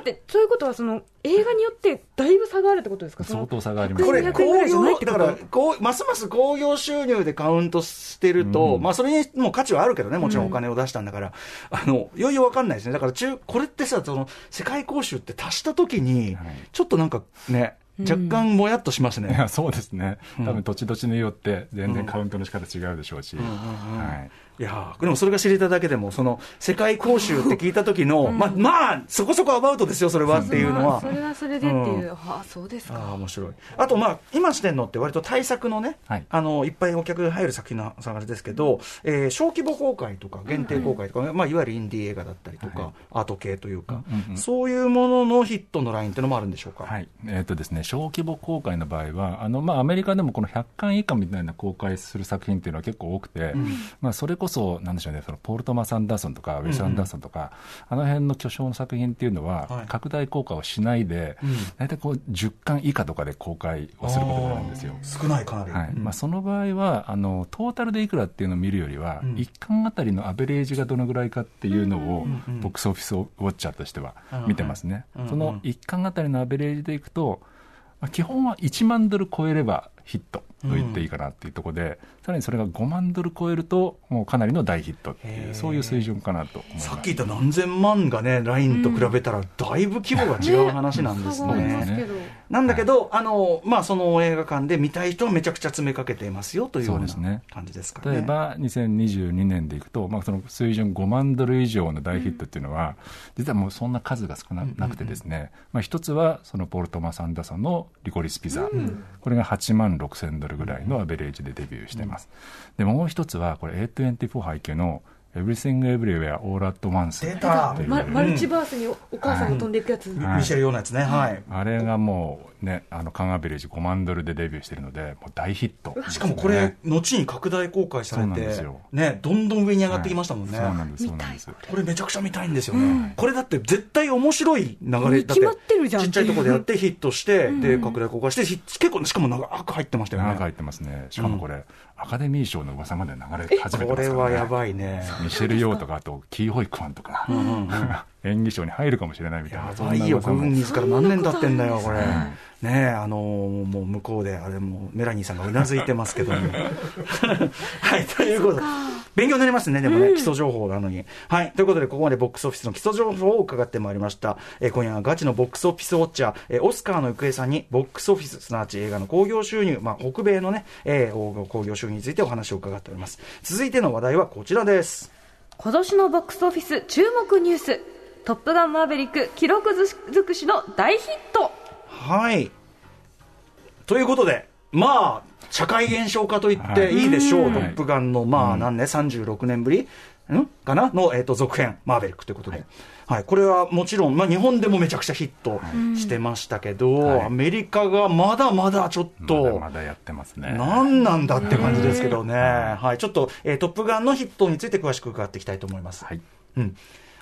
って、そういうことは、その、映画によってだいぶ差があるってことですか？相当差があります。これ、100円興ぐらいじゃない行、ってこと？だから、こう、ますます興行収入でカウントしてると、うん。まあ、それにも価値はあるけどね、もちろんお金を出したんだから、あの、いよいよわかんないですね。だから、中、これってさ、その、世界公衆って足したときにはい、ちょっとなんかね、若干もやっとしますね。いやそうですね、多分土地土地によって全然カウントの仕方違うでしょうし、うん。はい、いやーでもそれが知れただけでも、その、世界公衆って聞いた時の、まあ、まあ、そこそこアバウトですよ、それはっていうのは。そ。れはそれでっていう、ああ、そうですああ、か。面白い。あと、まあ、今してんのって割と対策のね、はい。あの、いっぱいお客が入る作品の探しですけど、えー小規模公開とか限定公開とか、まあ、いわゆるインディー映画だったりとか、はい。アート系というか、うんうんそういうもののヒットのラインっていうのもあるんでしょうか？はい。えーとですね、小規模公開の場合はあの、まあ、アメリカでもこの100巻以下みたいな公開する作品っていうのは結構多くて、まあ、それこそなんでしょうねそのポール・トマス・アンダーソンとかウェス・アンダーソンとか、あの辺の巨匠の作品っていうのは、はい。拡大公開をしないで、うん。大体こう10巻以下とかで公開をすることになるんですよ。少ないかなり。はい。うん。まあ、その場合はあのトータルでいくらっていうのを見るよりは、うん。1巻あたりのアベレージがどのぐらいかっていうのを、うんうんボックスオフィスウォッチャーとしては見てますね、うんうんその1巻あたりのアベレージでいくと、まあ、基本は1万ドル超えればヒットと言っていいかなっていうところで、さらにそれが5万ドル超えるともうかなりの大ヒットっていうそういう水準かなと思います。さっき言った何千万がね、ラインと比べたら、だいぶ規模が違う話なんですね。けど。なんだけど、あの、まあ、その映画館で見たい人はめちゃくちゃ詰めかけていますよというようなそうですね。感じですかね。例えば2022年でいくと、まあ、その水準5万ドル以上の大ヒットっていうのは、実はもうそんな数が少ななくてですね、まあ、一つはそのポール・トマス・アンダーソンのリコリス・ピザ、これが8万6千ドルぐらいのアベレージでデビューしてます、でもう一つはこれ A24 配給の Everything Everywhere All at Once 出たっていうママルチバースにおお母さんが飛んでいくやつ、はいミシェル・ヨーのやつね、はい。あれがもうね、あの、カガビレッジ5万ドルでデビューしてるので、もう大ヒット、しかもこれ、後に拡大公開されてですよ、ね、どんどん上に上がってきましたもんね。はいそうなんです、そうなんです。これめちゃくちゃ見たいんですよね。これだって絶対面白い流れだ決まってるじゃんちっちゃいところでやってヒットして、で、拡大公開して、ひ結構、しかも長く入ってましたよね。長く入ってますね。しかもこれ、アカデミー賞の噂まで流れ始めてこれますからね。はやばいね。ミシェル・ヨーとか、あと、キー・ホイクマンとか、演技賞に入るかもしれないみたいな。やそんばよ、ゴない噂もーンニーズから何年経ってんだよ、これ。ねえ、あのーもう向こうで、あれもうメラニーさんがうなずいてますけども。はい、ということで、勉強になりますね、でもね、基礎情報なのに。はい、ということで、ここまでボックスオフィスの基礎情報を伺ってまいりました。えー今夜はガチのボックスオフィスウォッチャー、えーオスカーの行方さんに、ボックスオフィス、すなわち映画の興行収入、まあ、北米のね、えー興行収入についてお話を伺っております。続いての話題はこちらです。今年のボックスオフィス注目ニュース「トップガンマーヴェリック」記録尽くしの大ヒット。はい。ということで、まあ、社会現象化と言ってい。いでしょう、はい。トップガンの、まあ、何年、36年ぶり？ん？かな？の、えっ、と、続編、マーベリックということで。はい、これはもちろん、まあ、日本でもめちゃくちゃヒットしてましたけど、はいアメリカがまだまだちょっまだと、まだやってますね。何なんだって感じですけどね、はい、ちょっと、えートップガンのヒットについて詳しく伺っていきたいと思います。はい。うん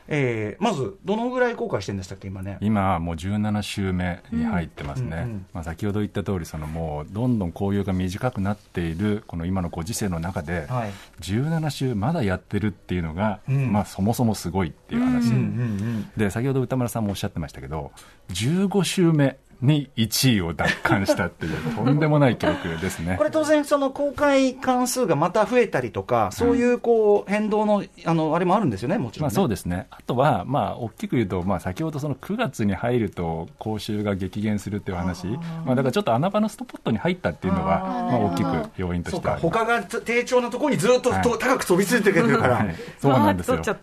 えーまず、どのぐらい公開してるんでしたっけ、今ね。今はもう17週目に入ってますね、うんうん。うんまあ、先ほど言った通りそのもうどんどん紅葉が短くなっているこの今のご時世の中で、はい。17週まだやってるっていうのが、うん。まあ、そもそもすごいっていう話、うんうんで先ほど歌丸さんもおっしゃってましたけど15週目に1位を奪還したっていうとんでもない記録ですね。これ当然、その公開関数がまた増えたりとか、そういうこう変動のあのあれもあるんですよね、もちろん、まあ、ね。そうですね、あとは、まあ、大きく言うと、まあ、先ほどその9月に入ると、講習が激減するっていう話、まあ、だからちょっと穴場のストポットに入ったっていうのが、まあ、大きく要因としてはあります。他が低調なところにずっと、はいと高く飛び続いてくれてるから。はい。そうなんですよ、ずっと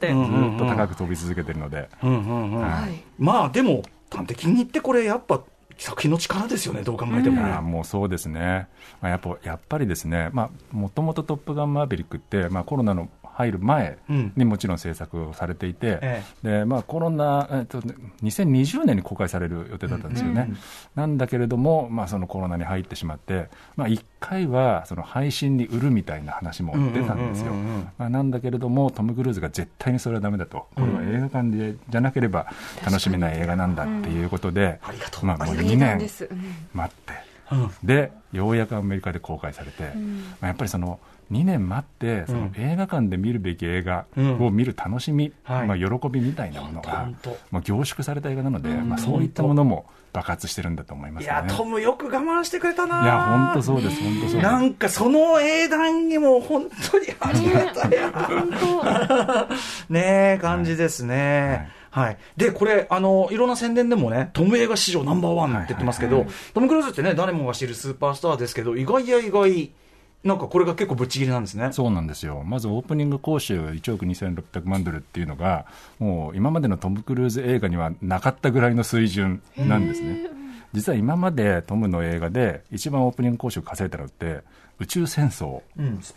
高く飛び続けてるので、うんうんうん。はい。まあでも、端的に言って、これ、やっぱ作品の力ですよね、どう考えても。ね。いやもうそうですね、まあ、やっぱやっぱりですね、もともとトップガンマーヴェリックって、まあ、コロナの入る前うん。にもちろん制作をされていて、えでまあ、コロナ、えっと、2020年に公開される予定だったんですよね。なんだけれども、まあ、そのコロナに入ってしまって、まあ、1回はその配信に売るみたいな話も出たんですよ。なんだけれども、トム・クルーズが絶対にそれはダメだと、これは映画館でじゃなければ楽しめない映画なんだっていうことで、ありがとう。まあ、もうあり2年待って、うん。でようやくアメリカで公開されて、まあ、やっぱりその2年待ってその映画館で見るべき映画を見る楽しみ、はいまあ、喜びみたいなものがまあ、凝縮された映画なので、まあ、そういったものも爆発してるんだと思いますね。いや、トムよく我慢してくれたないや本当そうです、本当そうです。なんかその英断にも本当にありがたいな。ねえ、感じですね。はい。で、これ、あの、いろんな宣伝でもね、トム映画史上ナンバーワンって言ってますけど、トム・クルーズってね、誰もが知るスーパースターですけど、意外や意外、なんかこれが結構ぶっちぎりなんですね。そうなんですよ、まずオープニング講習1億2600万ドルっていうのが、もう今までのトム・クルーズ映画にはなかったぐらいの水準なんですね。実は今までトムの映画で一番オープニング講習稼いだのって宇宙戦争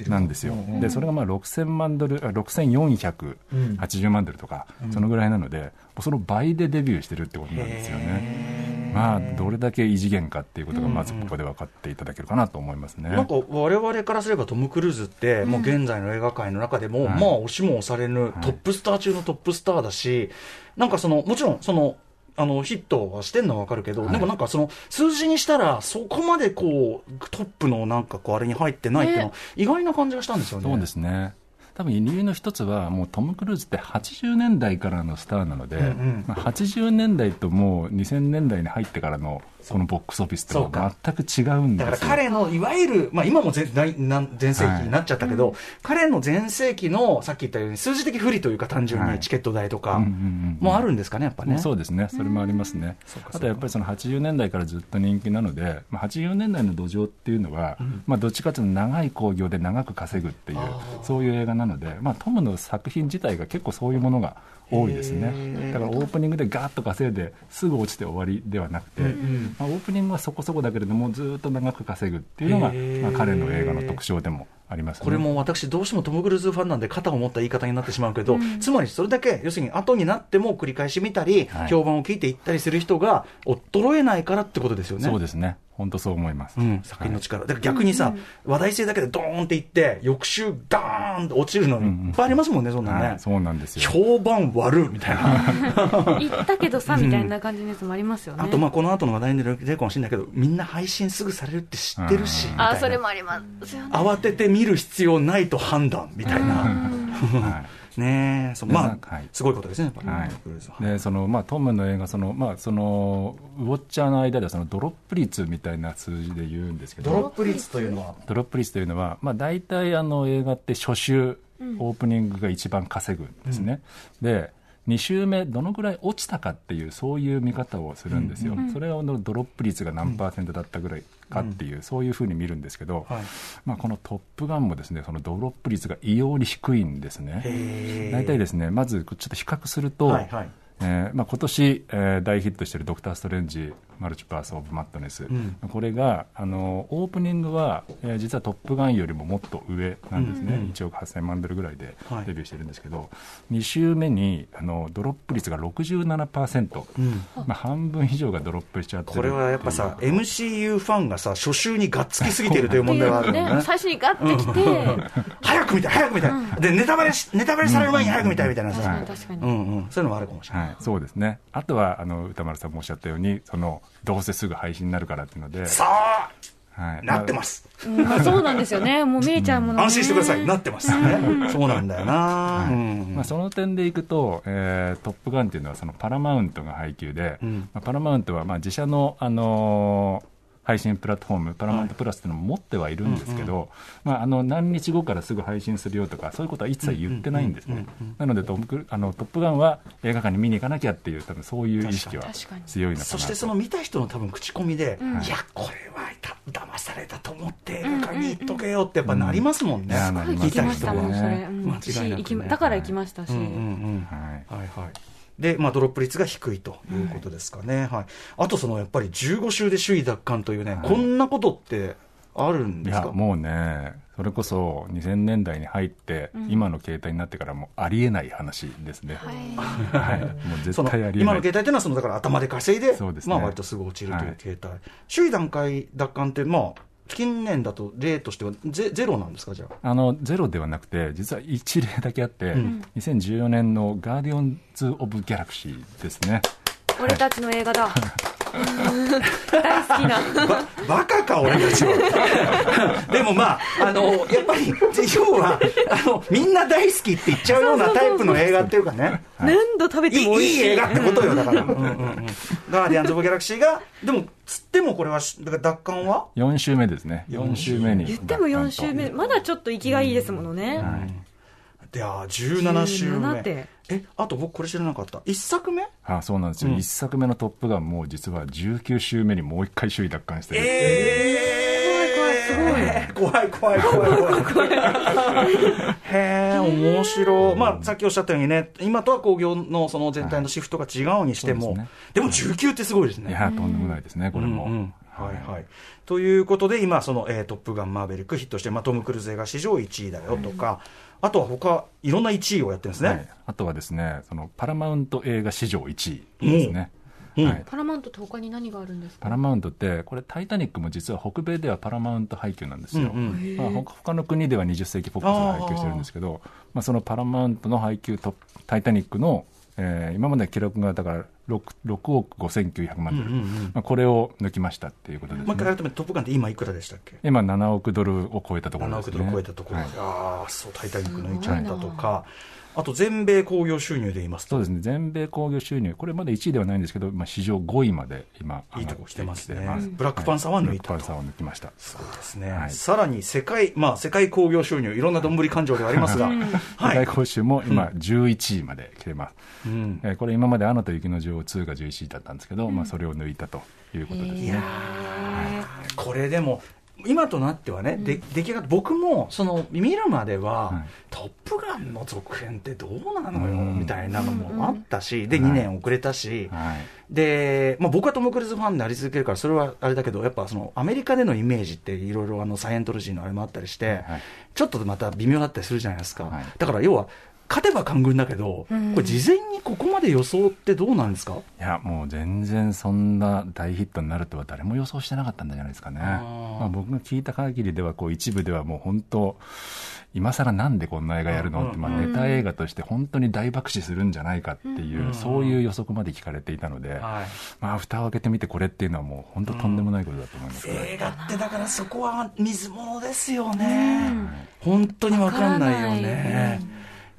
なんですよ、でそれがまあ6000万ドルあ6480万ドルとか、そのぐらいなので、その倍でデビューしてるってことなんですよね。まあ、どれだけ異次元かっていうことが、まずここで分かっていただけるかなと思いますね。なんか我々からすればトム・クルーズって、もう現在の映画界の中でも、はい。まあ押しも押されぬトップスター中のトップスターだし、なんかその、もちろんその、あのヒットはしてんのはわかるけど、はい。でもなんかその数字にしたら、そこまでこうトップのなんかこうあれに入ってないっていうのは、意外な感じがしたんですよね。そうですね。多分理由の一つは、もうトム・クルーズって80年代からのスターなので、んうん。まあ、80年代ともう2000年代に入ってからのこのボックスオフィスっていうのは全く違うん。だから彼のいわゆる、まあ、今も全大なん全盛期になっちゃったけど、彼の全盛期のさっき言ったように数字的不利というか単純はい。にチケット代とかうんうんうんもあるんですかねやっぱね。そうですね、それもありますね、あとやっぱりその80年代からずっと人気なので、まあ、80年代の土壌っていうのは、まあ、どっちかというと長い興行で長く稼ぐっていう、そういう映画なので、まあ、トムの作品自体が結構そういうものが多いですね、だからオープニングでガーッと稼いですぐ落ちて終わりではなくて、まあ、オープニングはそこそこだけれども、ずっと長く稼ぐっていうのが、まあ、彼の映画の特徴でもありますね。これも私、どうしてもトム・クルーズファンなんで、肩を持った言い方になってしまうけど、つまりそれだけ、要するに後になっても繰り返し見たり、はい評判を聞いていったりする人が衰えないからってことですよね。そうですね。本当そう思います。うん、作品の力。だから逆にさ、話題性だけでドーンっていって、翌週ダーンと落ちるのにいっぱいありますもんね、そんなね。はい、そうなんですよ。評判悪みたいな。行ったけどさ、みたいな感じのやつもありますよね。あと、まあ、この後の話題に出るかもしれないけど、みんな配信すぐされるって知ってるし、あ、それもありますよね。慌てて見る必要ないと判断みたいな。はいね。え、そまなんかはい、あすごいことですね、やっぱ。りはい。でそのまあ、トムの映画その、まあ、そのウォッチャーの間ではそのドロップ率みたいな数字で言うんですけど。ドロップ率というのは、ドロップ率というのは、まあ、大体あの映画って初週、オープニングが一番稼ぐんですね、で2週目どのぐらい落ちたかっていうそういう見方をするんですよ、それをドロップ率が何パーセントだったぐらいかっていう、そういうふうに見るんですけど、はい。まあ、この「トップガン」もですねそのドロップ率が異様に低いんですね。大体ですねまずちょっと比較すると、はいはいえーまあ、今年、えー大ヒットしている「ドクター・ストレンジ・マルチバース・オブ・マットネス」んこれがあのオープニングは、えー実は「トップガン」よりももっと上なんですね、うんうん1億8000万ドルぐらいではいデビューしてるんですけど、2週目にあのドロップ率が67%、うんまあ、半分以上がドロップしちゃってるこれはやっぱさ、MCU ファンがさ、初週にがっつきすぎてるという問題があるよね。最初にガッてきて、早く見たい、早く見たい。で、ネタバレし、ネタバレされる前に早く見たいみたいなさ確かに。確かに。うんうん。そういうのもあるかもしれない。はい、そうですねあとはあの歌丸さんもおっしゃったようにそのどうせすぐ配信になるからっていうので、さあ、はい、なってます。うんまあそうなんですよね。もう見えちゃうものね。安心してください。なってます。ねそうなんだよな。はいうんまあ、その点でいくと、えートップガンっていうのはそのパラマウントが配給で、うんまあ、パラマウントはまあ自社の、あのー配信プラットフォーム、パラマウントプラスっていうのも持ってはいるんですけど、まあ、あの何日後からすぐ配信するよとか、そういうことは一切言ってないんですね。なのでトムクルあの、トップガンは映画館に見に行かなきゃっていう、多分そういう意識は強いのかなと。そしてその見た人の多分口コミで、ん。いや、これはた騙されたと思って映画館に行っとけよってやっぱなりますもんね。ただから行きましたし。うんうんうん。はい。はいはい。で、まあ、ドロップ率が低いということですかね。はい。あと、その、やっぱり15週で首位奪還というね、こんなことってあるんいですか？やもうね、それこそ2000年代に入って、今の携帯になってからもありえない話ですね。はい、もう絶対ありえない。今の携帯というのはそのだから頭で稼いでそうですね。まあ割とすぐ落ちるというはい。携帯、首位段階奪還って、まあ、近年だと例としてはゼゼロなんですか、じゃあ？あのゼロではなくて、実は一例だけあって、2014年のガーディオンズ・オブ・ギャラクシーですね。俺たちの映画だ。大好きな。ばバカか、俺たちは。でもまあ、あの、やっぱり、要は、あの、みんな大好きって言っちゃうようなタイプの映画っていうかね、何度食べいいてもい。いい映画ってことよ、だから。うんうんうんガーディアンズ・オブ・ギャラクシーが、でも、つってもこれは、だから奪還は？4週目ですね。4週目に。言っても4週目。まだちょっと息がいいですものね。で、あ、17週17目手。え、あと僕これ知らなかった。1作目？あそうなんですよ、うん。1作目の「トップガン」も実は19週目にもう一回首位奪還してる、えー、怖い怖い怖い。怖い怖いへえ面白い。まあさっきおっしゃったようにね今とは興行のその全体のシフトが違うにしても、そうですね。でも19ってすごいですね。いやとんでもないですねこれも、うんうん。はい。はい、ということで今その、えートップガンマーヴェリック」ヒットして、まあ、トム・クルーズ映画史上1位だよとか、あとは他いろんな1位をやってるんですね、はい、あとはですねそのパラマウント映画史上1位ですね、うん。はい、パラマウントって他に何があるんですか？パラマウントってこれ「タイタニック」も実は北米ではパラマウント配給なんですよ、うんうんまあ、他他の国では20世紀フォックスが配給してるんですけどまあ、そのパラマウントの配給と「タイタニックの」えー今までの記録がだから 6, 6億5900万ドル、うんうんうん。まあ、これを抜きましたっていうことですね。もう一回改めて「トップガン」って今いくらでしたっけ？今7億ドルを超えたところ7ですね。億ドル超えたところで、はい。ああそう「タイタニック」抜いちゃったとかあと全米興行収入で言いますと。そうですね。全米興行収入。これまだ1位ではないんですけど、まあ、史上5位まで今いいとこ来てますね。上がってきブラックパンサーは抜いたと。ブラックパンサーを抜きました。すごいですね、はい。さらに世界、まあ、世界興行収入、いろんなどんぶり勘定ではありますが、はい、世界興収も今11位まで来てます、うん。えーこれ今まで「アナと雪の女王2」が11位だったんですけど、まあ、それを抜いたということですね。これでも、今となってはね、で出来上がって僕もその見るまでは、はい。トップガン」の続編ってどうなのよ、うん。みたいなのもあったし、で2年遅れたし、はい。で、まあ、僕はトム・クルーズファンであり続けるからそれはあれだけどやっぱそのアメリカでのイメージっていろいろあのサイエントロジーのあれもあったりして、はい。ちょっとまた微妙だったりするじゃないですか、はい。だから要は勝てば官軍だけど、うん。これ事前にここまで予想ってどうなんですか？いや、もう全然そんな大ヒットになるとは誰も予想してなかったんじゃないですかね。あー。まあ、僕が聞いた限りでは、こう一部ではもう本当、今更なんでこんな映画やるの？って、まあ、うんネタ映画として本当に大爆死するんじゃないかっていう、うんそういう予測まで聞かれていたので、はい。まあ、蓋を開けてみてこれっていうのはもう本当とんでもないことだと思います。けど、映画ってだからそこは水物ですよね、本当に分かんないよね、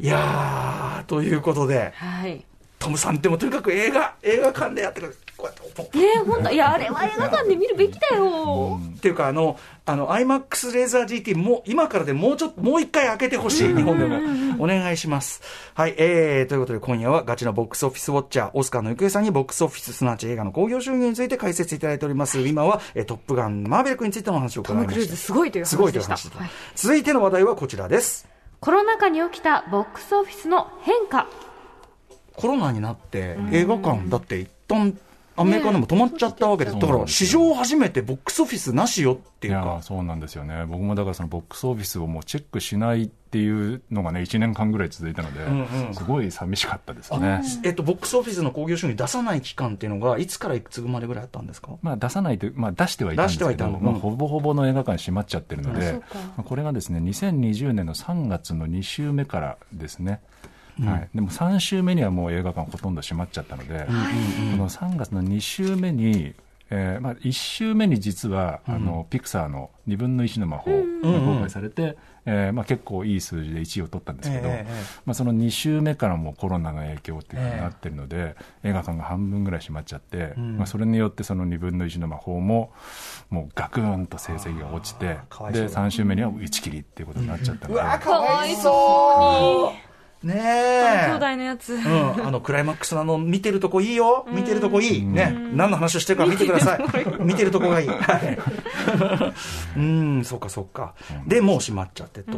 いやーということではい。トムさんでもとにかく映画映画館でやってくるこうやって本当いや、あれは映画館で見るべきだよ。っていうか、あの、あの、IMAX レーザー GT も、今からでもうちょっと、もう一回開けてほしい、日本でも。お願いします。はい、えー、ということで今夜はガチのボックスオフィスウォッチャー、オスカーの行方さんにボックスオフィス、すなわち映画の興行収入について解説いただいております。今は、えートップガン、マーベリックについてのお話を伺いました。すごいというすごい話でした。という話でしたはい続いての話題はこちらです。コロナ禍に起きたボックスオフィスの変化。コロナになって映画館だって一旦アメリカでも止まっちゃったわけです。ねだから史上初めてボックスオフィスなしよっていうか。そうなんですよね、僕もだからそのボックスオフィスをもうチェックしないっていうのがね、1年間ぐらい続いたので、んうんすごい寂しかったですね。えっと、ボックスオフィスの興行収入出さない期間っていうのが、いつからいくつまでぐらいあったんですか？まあ、出さないと、まあ、出してはいたんですけど、出してはいたの？まあ、ほぼほぼの映画館閉まっちゃってるので、まあこれがですね2020年の3月の2週目からですね、はい、でも3週目にはもう映画館ほとんど閉まっちゃったので、この3月の2週目に、えーまあ、1週目に実は、あのピクサーの2分の1の魔法が公開されて、えーまあ、結構いい数字で1位を取ったんですけど、ええええまあ、その2週目からもうコロナの影響っていうのになってるので、映画館が半分ぐらい閉まっちゃって、まあ、それによってその2分の1の魔法ももうガクンと成績が落ちて、で3週目には打ち切りっていうことになっちゃったので、かわいそうねえ。兄弟のやつ。うん、あのクライマックスのあの見てるとこいいよ、見てるとこいい、ね、何の話をしてるか見てください、見てるとこがいい、はい、うん、そうか、そうか、でもう閉まっちゃってと、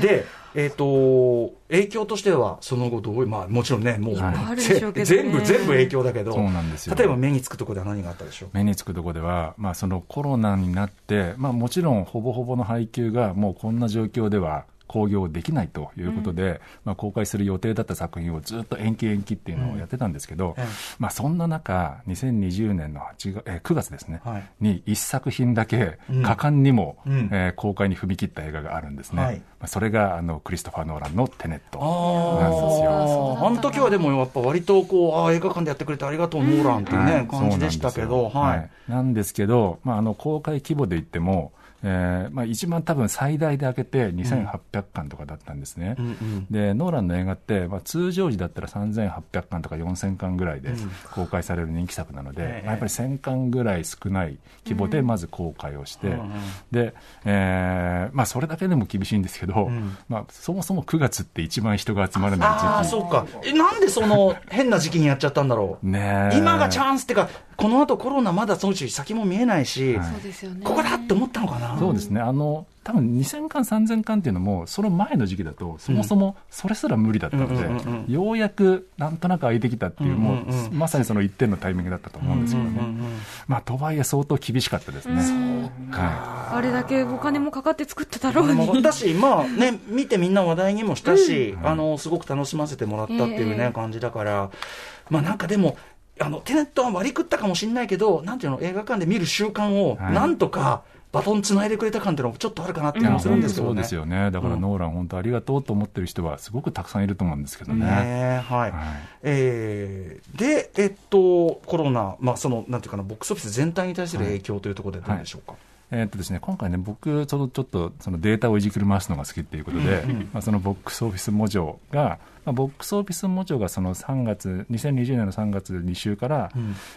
で、えっ、と、影響としては、その後、どういう、まあ、もちろんね、もう、全部、全部影響だけど、そうなんですよ。例えば目につくところでは何があったでしょう？目につくところでは、まあ、そのコロナになって、まあ、もちろんほぼほぼの配給がもうこんな状況では興行できないということで、まあ、公開する予定だった作品をずっと延期延期っていうのをやってたんですけど、ええまあ、そんな中、2020年の8月、えー9月ですね、はい。に一作品だけうん。果敢にも、うん。えー公開に踏み切った映画があるんですね。はい。まあ、それがあのクリストファー・ノーランのテネットあなんですよ。あ、あの時はでもやっぱ割とこう、ああ、映画館でやってくれてありがとう、ノーランっていうね、はい。感じでしたけど、そうなんですよ。はい。なんですけど、まあ、あの公開規模で言っても、えーまあ、一番多分最大で開けて2800巻とかだったんですね、うんうん。でノーランの映画って、まあ、通常時だったら3800巻とか4000巻ぐらいで公開される人気作なので、ええ。まあやっぱり1000巻ぐらい少ない規模でまず公開をして、うんうん。でえーまあ、それだけでも厳しいんですけど、ん。まあ、そもそも9月って一番人が集まらない時期。ああ、そうか。え、なんでその変な時期にやっちゃったんだろう？ねえ。今がチャンスってか、この後コロナまだそのうち先も見えないし、はい。そうですよね。ここだって思ったのかな？そうですね、あの多分2000巻、3000巻っていうのも、その前の時期だと、そもそもそれすら無理だったので、うん。うんうんうんようやくなんとなく空いてきたっていう、もううんうん。うんまさにその一点のタイミングだったと思うんですけどね、うんうんうんまあ、とはいえ、相当厳しかったですね。はあれだけお金もかかって作ってたろうでもに。だし、まあね、見てみんな話題にもしたし、あの、すごく楽しませてもらったっていうね、ええ。感じだから、まあなんかでも、あの、テネットは割り食ったかもしれないけど、なんていうの、映画館で見る習慣を、はい。なんとか、バトンつないでくれた感っていうのもちょっとあるかなって気もするんですけどね。そうですよね、だからうんノーラン、本当ありがとうと思ってる人は、すごくたくさんいると思うんですけどね。ねえはい。はいえーで、えっと、コロナ、まあ、その、なんていうかな、ボックスオフィス全体に対する影響というところでどうでしょうか？えーっとですね、今回ね、僕、ちょっとそのデータをいじくり回すのが好きっていうことで、まあ、そのボックスオフィスモジョが、まあ、ボックスオフィスモジョがその3月、2020年の3月2週から、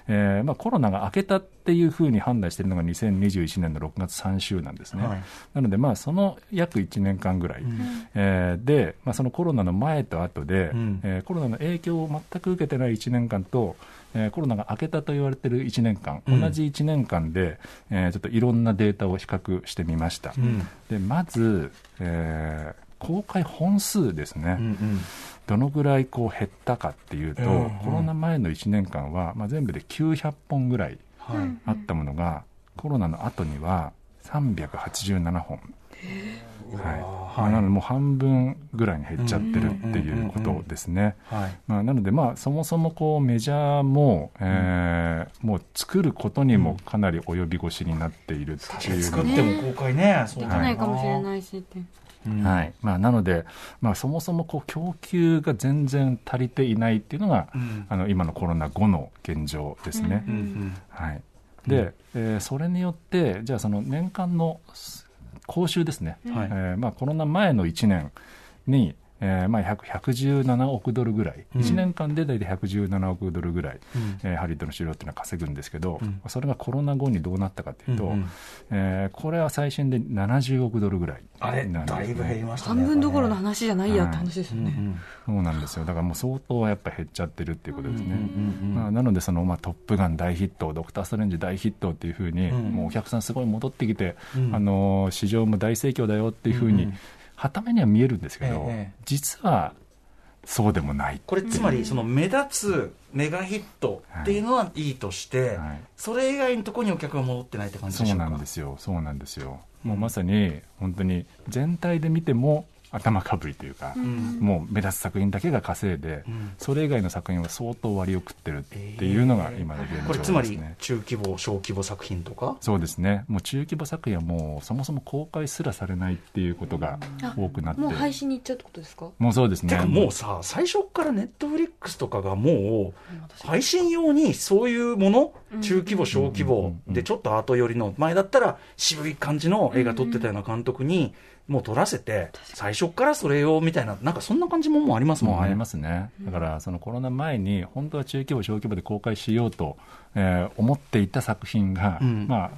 えーまあ、コロナが明けたっていうふうに判断しているのが2021年の6月3週なんですね。はい。なので、まあ、その約1年間ぐらい、えーで、まあ、そのコロナの前と後で、うん。えーコロナの影響を全く受けてない1年間と、えーコロナが明けたと言われてる1年間、うん。同じ1年間で、えーちょっといろんなデータを比較してみました。うん。でまず、えー公開本数ですね、うんうんどのぐらいこう減ったかっていうと、うんうん。コロナ前の1年間は、まあ、全部で900本ぐらいはい。あったものが、コロナの後には387本。はい。まあなのでもう半分ぐらいに減っちゃってるっていうことですね。はい。まあ、なので、まあ、そもそもこうメジャーも、えーもう作ることにもかなり及び腰になっているっていう作のもっても公開ね。そうできだないかもしれないしって。うん。はい。まあ、なので、まあ、そもそもこう供給が全然足りていないっていうのが、うん。あの今のコロナ後の現状ですね。うんうんはい、で、えーそれによって、じゃあ、その年間の講習ですね、はい。えーまあ、コロナ前の1年に、えーまあ、100 117億ドルぐらい、うん。1年間で大体117億ドルぐらい、うん。えーハリウッドの資料っていうのは稼ぐんですけど、うん。それがコロナ後にどうなったかというと、うんうん。えーこれは最新で70億ドルぐらいあれなんですね。だいぶ減りましたね半分どころの話じゃないやって話ですよね。ぱねうんそうなんですよ。だからもう相当やっぱ減っちゃってるっていうことですね。うんうんうんまあ、なのでその、まあ、トップガン大ヒット、ドクター・ストレンジ大ヒットっていうふうに、うん。もうお客さんすごい戻ってきて、うん。あの市場も大盛況だよっていうふうに、うんうんはためには見えるんですけど、ええ。実はそうでもない。これつまりその目立つメガヒットっていうのはいいとして、はい。それ以外のところにお客が戻ってないって感じでしょうか？そうなんですよ、そうなんですよ。うん。もうまさに本当に全体で見ても頭かぶりというか、ん。もう目立つ作品だけが稼いで、うん。それ以外の作品は相当割を食ってるっていうのが今の現状ですね。これつまり中規模小規模作品とか？そうですね、もう中規模作品はもうそもそも公開すらされないっていうことが多くなって、もう配信に行っちゃうってことですか？もうそうですね、てかもうさ最初からネットフリックスとかがもう配信用にそういうもの？中規模小規模でちょっとアート寄りの前だったら渋い感じの映画撮ってたような監督にもう撮らせて最初からそれ用みたいななんかそんな感じももうありますもんね。ありますね、だからそのコロナ前に、本当は中規模、小規模で公開しようと、えー思っていた作品が、うん。まあ、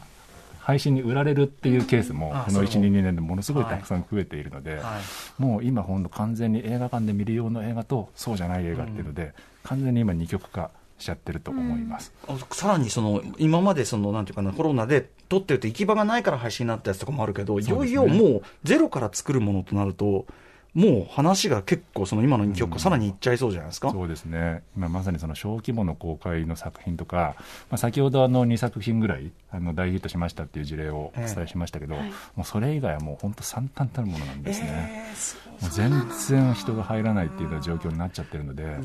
配信に売られるっていうケースも、この1、あそれも2、2年でものすごいたくさん増えているので、はい。もう今、本当、完全に映画館で見る用の映画と、そうじゃない映画っていうので、完全に今、二極化しちゃってると思います。あさらにその今までそのなんていうかなコロナで撮ってると行き場がないから配信になったやつとかもあるけど、いよいよもうゼロから作るものとなるともう話が結構その今の二極化さらにいっちゃいそうじゃないですか、そうですね、今まさにその小規模の公開の作品とか、まあ、先ほどあの2作品ぐらいあの大ヒットしましたっていう事例をお伝えしましたけど、もうそれ以外はもう本当、惨憺たるものなんですね。えーもう全然人が入らないっていうような状況になっちゃってるので、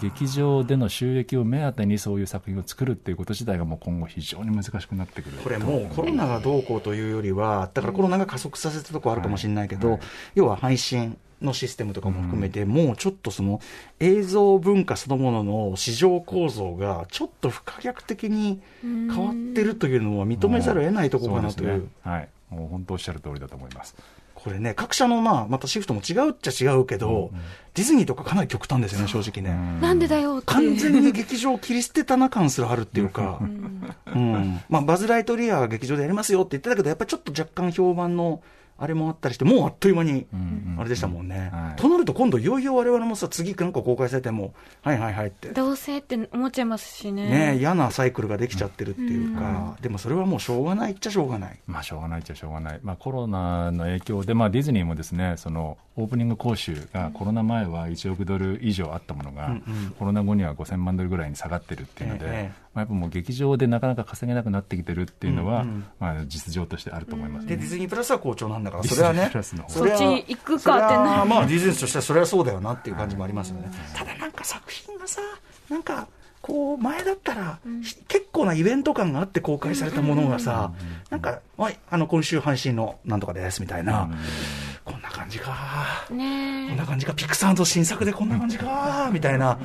劇場での収益を目当てにそういう作品を作るっていうこと自体がもう今後非常に難しくなってくるこれもうコロナがどうこうというよりは、だからコロナが加速させたところあるかもしれないけど、はい要は配信のシステムとかも含めて、もうちょっとその映像文化そのものの市場構造がちょっと不可逆的に変わってるというのは認めざるを得ないところかなという。そうですねはい、もう本当おっしゃる通りだと思います。これね、各社のまあ、またシフトも違うっちゃ違うけど、ディズニーとかかなり極端ですよね、正直ね。なんでだよ。完全に劇場を切り捨てたな感すらあるっていうか、うん。まあ、バズ・ライトリアは劇場でやりますよって言ってたけど、やっぱりちょっと若干評判のあれもあったりして、もうあっという間にんあれでしたもんね。はいとなると、今度、いよいよ我々もさ、次なんか公開されても、はいはいはいって。どうせって思っちゃいますしね。ね、嫌なサイクルができちゃってるっていうか、でもそれはもうしょうがないっちゃしょうがない。まあ、しょうがないっちゃしょうがない、まあ、コロナの影響で、まあ、ディズニーもですねそのオープニング講習がコロナ前は1億ドル以上あったものが、うんうんコロナ後には5000万ドルぐらいに下がってるっていうので、ええまあ、やっぱもう劇場でなかなか稼げなくなってきてるっていうのは、うんうんまあ、実情としてあると思います、で、ねディズニープラスは好調なんだから、それはね。それはそっち行くかってなまあ、ディズニーとしてはそれはそうだよなっていう感じもありますよね。ただなんか作品がさ、なんか、こう、前だったら、ひ結構なイベント感があって公開されたものがさ、なんか、はい、あの、今週配信のなんとかですみたいな、こんな感じか。ねこんな感じか、ピクサーの新作でこんな感じか、みたいな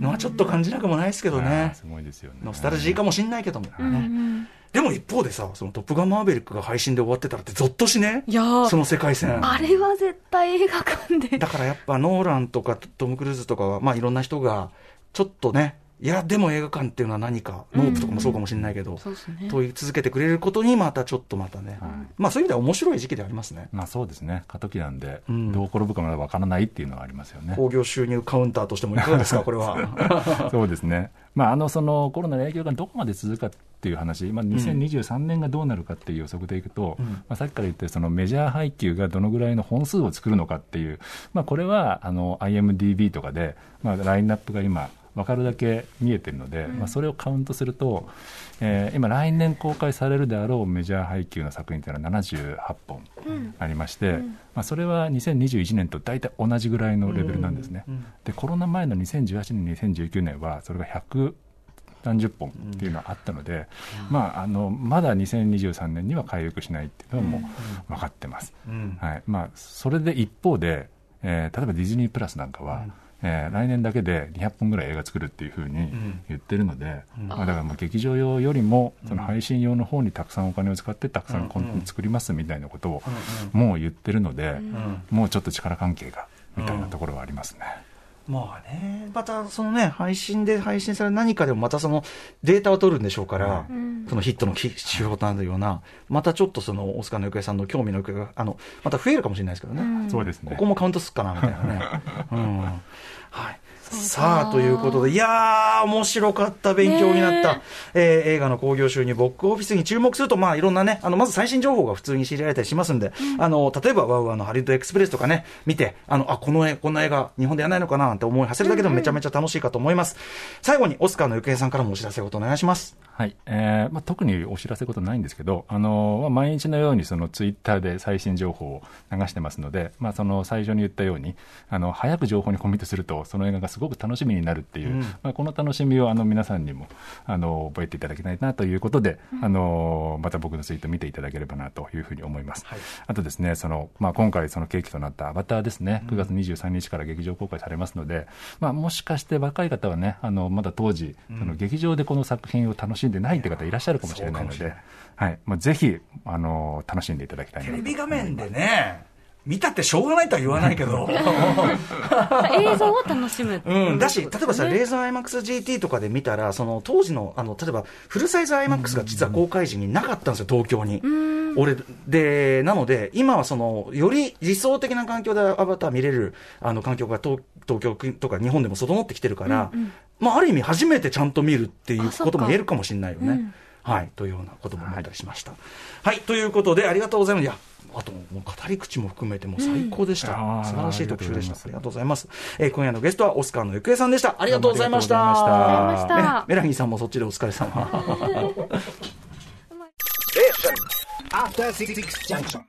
のはちょっと感じなくもないですけどね。すごいですよねノスタルジーかもしんないけども、うんうね。んでも一方でさ、そのトップガンマーベリックが配信で終わってたらってゾッとしね。いやーその世界線。あれは絶対映画館で。だからやっぱノーランとかトム・クルーズとかは、まあいろんな人が、ちょっとね、いや、でも映画館っていうのは何か、ノープとかもそうかもしれないけど、そうですね。問い続けてくれることにまたちょっとまたね、まあそういう意味では面白い時期でありますね。まあそうですね、過渡期なんで、んどう転ぶかまだわからないっていうのはありますよね。興行収入カウンターとしてもいかがですか、これは。そうですね、まあ、あのそのコロナの影響がどこまで続くかっていう話、まあ、2023年がどうなるかっていう予測でいくと、まあ、さっきから言ったそのメジャー配給がどのぐらいの本数を作るのかっていう、まあ、これはあの IMDB とかで、まあ、ラインナップが今、分かるだけ見えてるので、まあ、それをカウントすると、えー今、来年公開されるであろうメジャー配給の作品というのは78本ありまして、まあ、それは2021年と大体同じぐらいのレベルなんですね。でコロナ前の2018年、2019年はそれが100何十本っていうのはあったので、まあ、あのまだ2023年には回復しないっていうのはもう分かってます。うん。はい。まあ、それで一方で、えー例えばディズニープラスなんかは、えー来年だけで200本ぐらい映画作るっていうふうに言ってるので、まあ、だからもう劇場用よりもその配信用の方にたくさんお金を使ってたくさんコンテンツ作りますみたいなことをもう言ってるので、もうちょっと力関係がみたいなところはありますね。まあね、またそのね、配信で配信される何かでもまたそのデータを取るんでしょうから、そのヒットの指標となるような、またちょっとその、オスカーの行方さんの興味の行方が、あの、また増えるかもしれないですけどね。そうですねここもカウントすっかな、みたいなね。うん。はい。さあ、ということで、いやー、面白かった、勉強になった、ねえ。ー映画の興行収入、ボックスオフィスに注目すると、まあ、いろんなね、あの、まず最新情報が普通に知りられたりしますんで、あの、例えば、ワウワウのハリウッドエクスプレスとかね、見て、あの、あ、この絵、こんな映画、日本でやらないのかな、なんて思い馳せるだけでもめちゃめちゃ楽しいかと思います。最後に、オスカーの行方さんからもお知らせをお願いします。はい。えーまあ、特にお知らせことないんですけど、あのまあ、毎日のようにそのツイッターで最新情報を流してますので、まあ、その最初に言ったようにあの早く情報にコミットするとその映画がすごく楽しみになるっていう、まあ、この楽しみをあの皆さんにもあの覚えていただきたいなということで、あのまた僕のツイート見ていただければなというふうに思います。はい。あとですねその、まあ、今回その契機となったアバターですね。9月23日から劇場公開されますので、まあ、もしかして若い方はねあのまだ当時、その劇場でこの作品を楽しんでないという方いらっしゃるかもしれないので、はい。まあ、ぜひあの楽しんでいただきたいなとテレビ画面でね、見たってしょうがないとは言わないけど。映像を楽しむ。うん、だし、例えばさ、レーザー IMAXGT とかで見たら、その当時の、あの、例えば、フルサイズ IMAX が実は公開時になかったんですよ、東京に。俺、で、なので、今はその、より理想的な環境でアバター見れる、あの、環境が東東京とか日本でも整ってきてるから、まあ、ある意味初めてちゃんと見るっていうことも言えるかもしれないよね。はい、というようなことも思ったりしました。はい、ということで、ありがとうございます。あと、もう語り口も含めてもう最高でした。うん素晴らしい特集でした。あありりがとうございます。えー今夜のゲストはオスカーのゆくえさんでした。ありがとうございました。ありがとうございましたありがとうございましたメラニーさんもそっちでお疲れ様。After Six Junction.